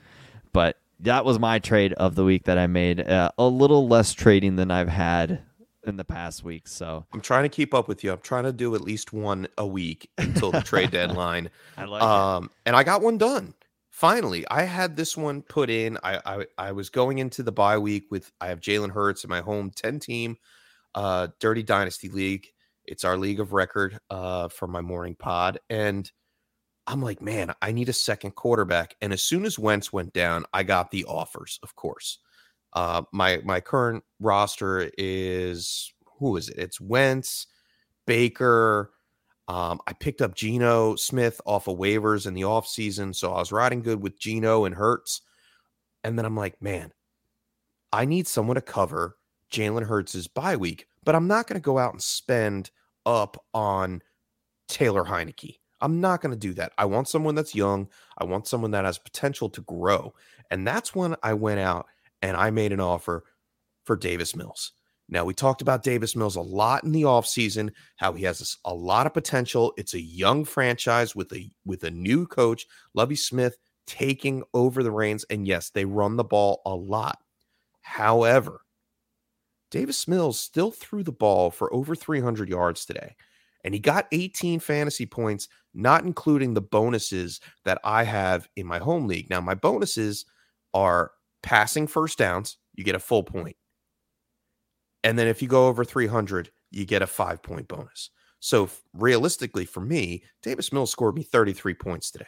But that was my trade of the week that I made. Uh, a little less trading than I've had in the past week. So
I'm trying to keep up with you. I'm trying to do at least one a week until the trade deadline.
I like
Um, and I got one done. Finally, I had this one put in. I, I I was going into the bye week with I have Jalen Hurts in my home 10 team uh Dirty Dynasty League. It's our league of record uh for my morning pod. And I'm like, man, I need a second quarterback. And as soon as Wentz went down, I got the offers, of course. Uh my my current roster is who is it? It's Wentz, Baker, um, I picked up Geno Smith off of waivers in the offseason. So I was riding good with Geno and Hurts. And then I'm like, man, I need someone to cover Jalen Hurts' bye week, but I'm not going to go out and spend up on Taylor Heinicke. I'm not going to do that. I want someone that's young. I want someone that has potential to grow. And that's when I went out and I made an offer for Davis Mills. Now, we talked about Davis Mills a lot in the offseason, how he has a lot of potential. It's a young franchise with a with a new coach, Lovie Smith, taking over the reins. And yes, they run the ball a lot. However, Davis Mills still threw the ball for over 300 yards today. And he got 18 fantasy points, not including the bonuses that I have in my home league. Now, my bonuses are passing first downs, you get a full point. And then if you go over 300, you get a five point bonus. So realistically, for me, Davis Mills scored me 33 points today.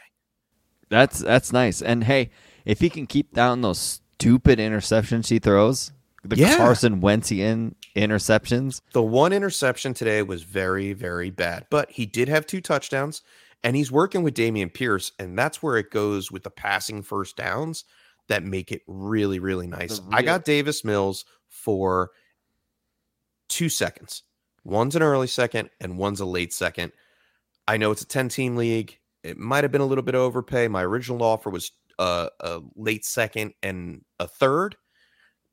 That's that's nice. And hey, if he can keep down those stupid interceptions he throws, the
Yeah.
Carson Wentzian interceptions,
The one interception today was very, very bad, but he did have two touchdowns, and he's working with Dameon Pierce, and that's where it goes with the passing first downs that make it really, really nice.
The
I got Davis Mills for two seconds. One's an early second, and one's a late second. I know it's a 10 team league. It might have been a little bit overpay. My original offer was uh, a late second and a third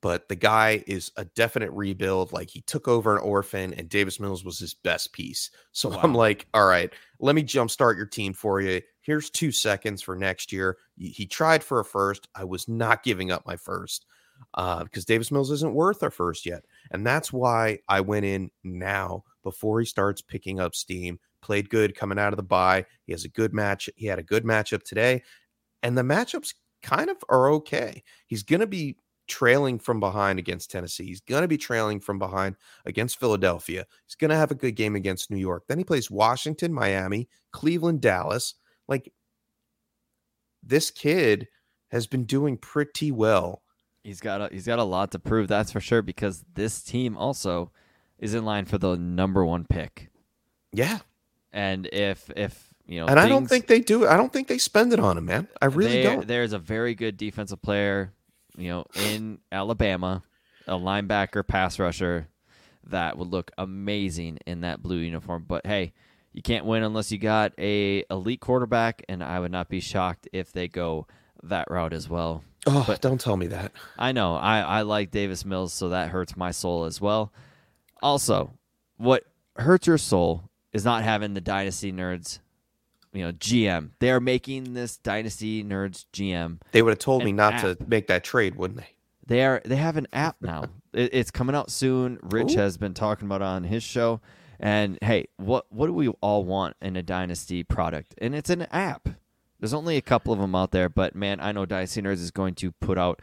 but the guy is a definite rebuild. Like he took over an orphan, and Davis Mills was his best piece. So I'm like, all right, let me jumpstart your team for you. Here's two seconds for next year. He tried for a first. I was not giving up my first uh, because Davis Mills isn't worth our first yet, and that's why I went in now before he starts picking up steam. Played good coming out of the bye. He has a good match. He had a good matchup today, and the matchups kind of are okay. He's going to be trailing from behind against Tennessee. He's going to be trailing from behind against Philadelphia. He's going to have a good game against New York. Then he plays Washington, Miami, Cleveland, Dallas. Like this kid has been doing pretty well.
He's got a, he's got a lot to prove. That's for sure. Because this team also is in line for the number one pick.
Yeah.
And if if you know,
And I don't think they do. I don't think they spend it on him, man. I really
there-
don't.
There's a very good defensive player, you know, in Alabama, a linebacker, pass rusher that would look amazing in that blue uniform. But hey, you can't win unless you got a elite quarterback, and I would not be shocked if they go that route as well.
Oh,
but-
don't tell me that.
I know I, I like Davis Mills, so that hurts my soul as well. Also, what hurts your soul is not having the Dynasty Nerds, you know, GM. They are making this Dynasty Nerds GM.
They would have told me not
app.
to make that trade, wouldn't they?
They are they have an app now. It, it's coming out soon. Rich
Ooh.
has been talking about it on his show. And hey, what what do we all want in a Dynasty product? And it's an app. There's only a couple of them out there, but man, I know Dynasty Nerds is going to put out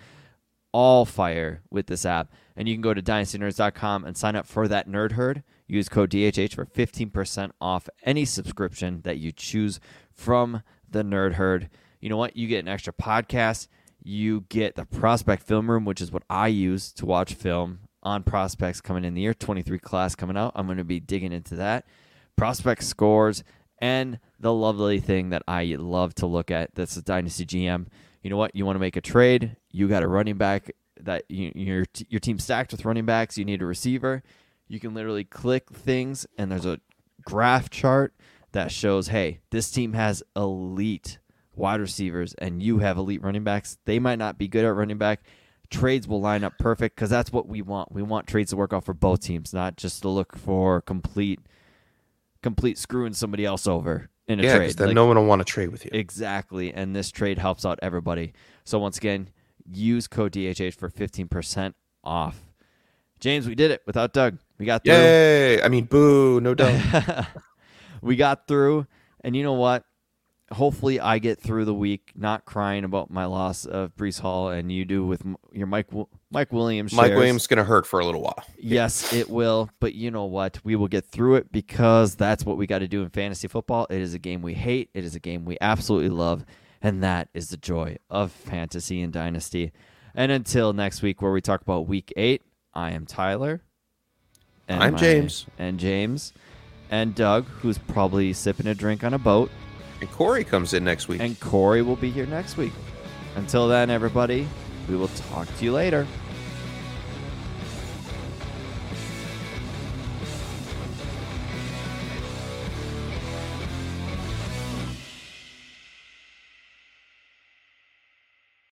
all fire with this app. And you can go to dynastynerds.com and sign up for that nerd herd. Use code DHH for 15% off any subscription that you choose from the nerd herd. You know what? You get an extra podcast. You get the prospect film room, which is what I use to watch film on prospects coming in the year 23 class coming out. I'm going to be digging into that. Prospect scores and the lovely thing that I love to look at that's a Dynasty GM. You know what? You want to make a trade, you got a running back that you, your your team's stacked with running backs, you need a receiver. You can literally click things and there's a graph chart that shows, hey, this team has elite wide receivers and you have elite running backs. They might not be good at running back. Trades will line up perfect because that's what we want. We want trades to work out for both teams, not just to look for complete complete screwing somebody else over in a
Yeah,
trade.
then
Like-
no one will want to trade with you.
Exactly. And this trade helps out everybody. So once again, use code DHH for 15% off. James, we did it without Doug. We got through.
Yay! I mean, boo! No Doug.
we got through. And you know what? Hopefully, I get through the week not crying about my loss of Breece Hall, and you do with your Mike Mike Williams.
Mike
shares.
Williams is gonna hurt for a little while.
Yes, it will. But you know what? We will get through it because that's what we got to do in fantasy football. It is a game we hate, it is a game we absolutely love. And that is the joy of fantasy and dynasty. And until next week, where we talk about week eight, I am Tyler.
I'm James.
And James. And Doug, who's probably sipping a drink on a boat.
And Corey comes in next week.
And Corey will be here next week. Until then, everybody, we will talk to you later.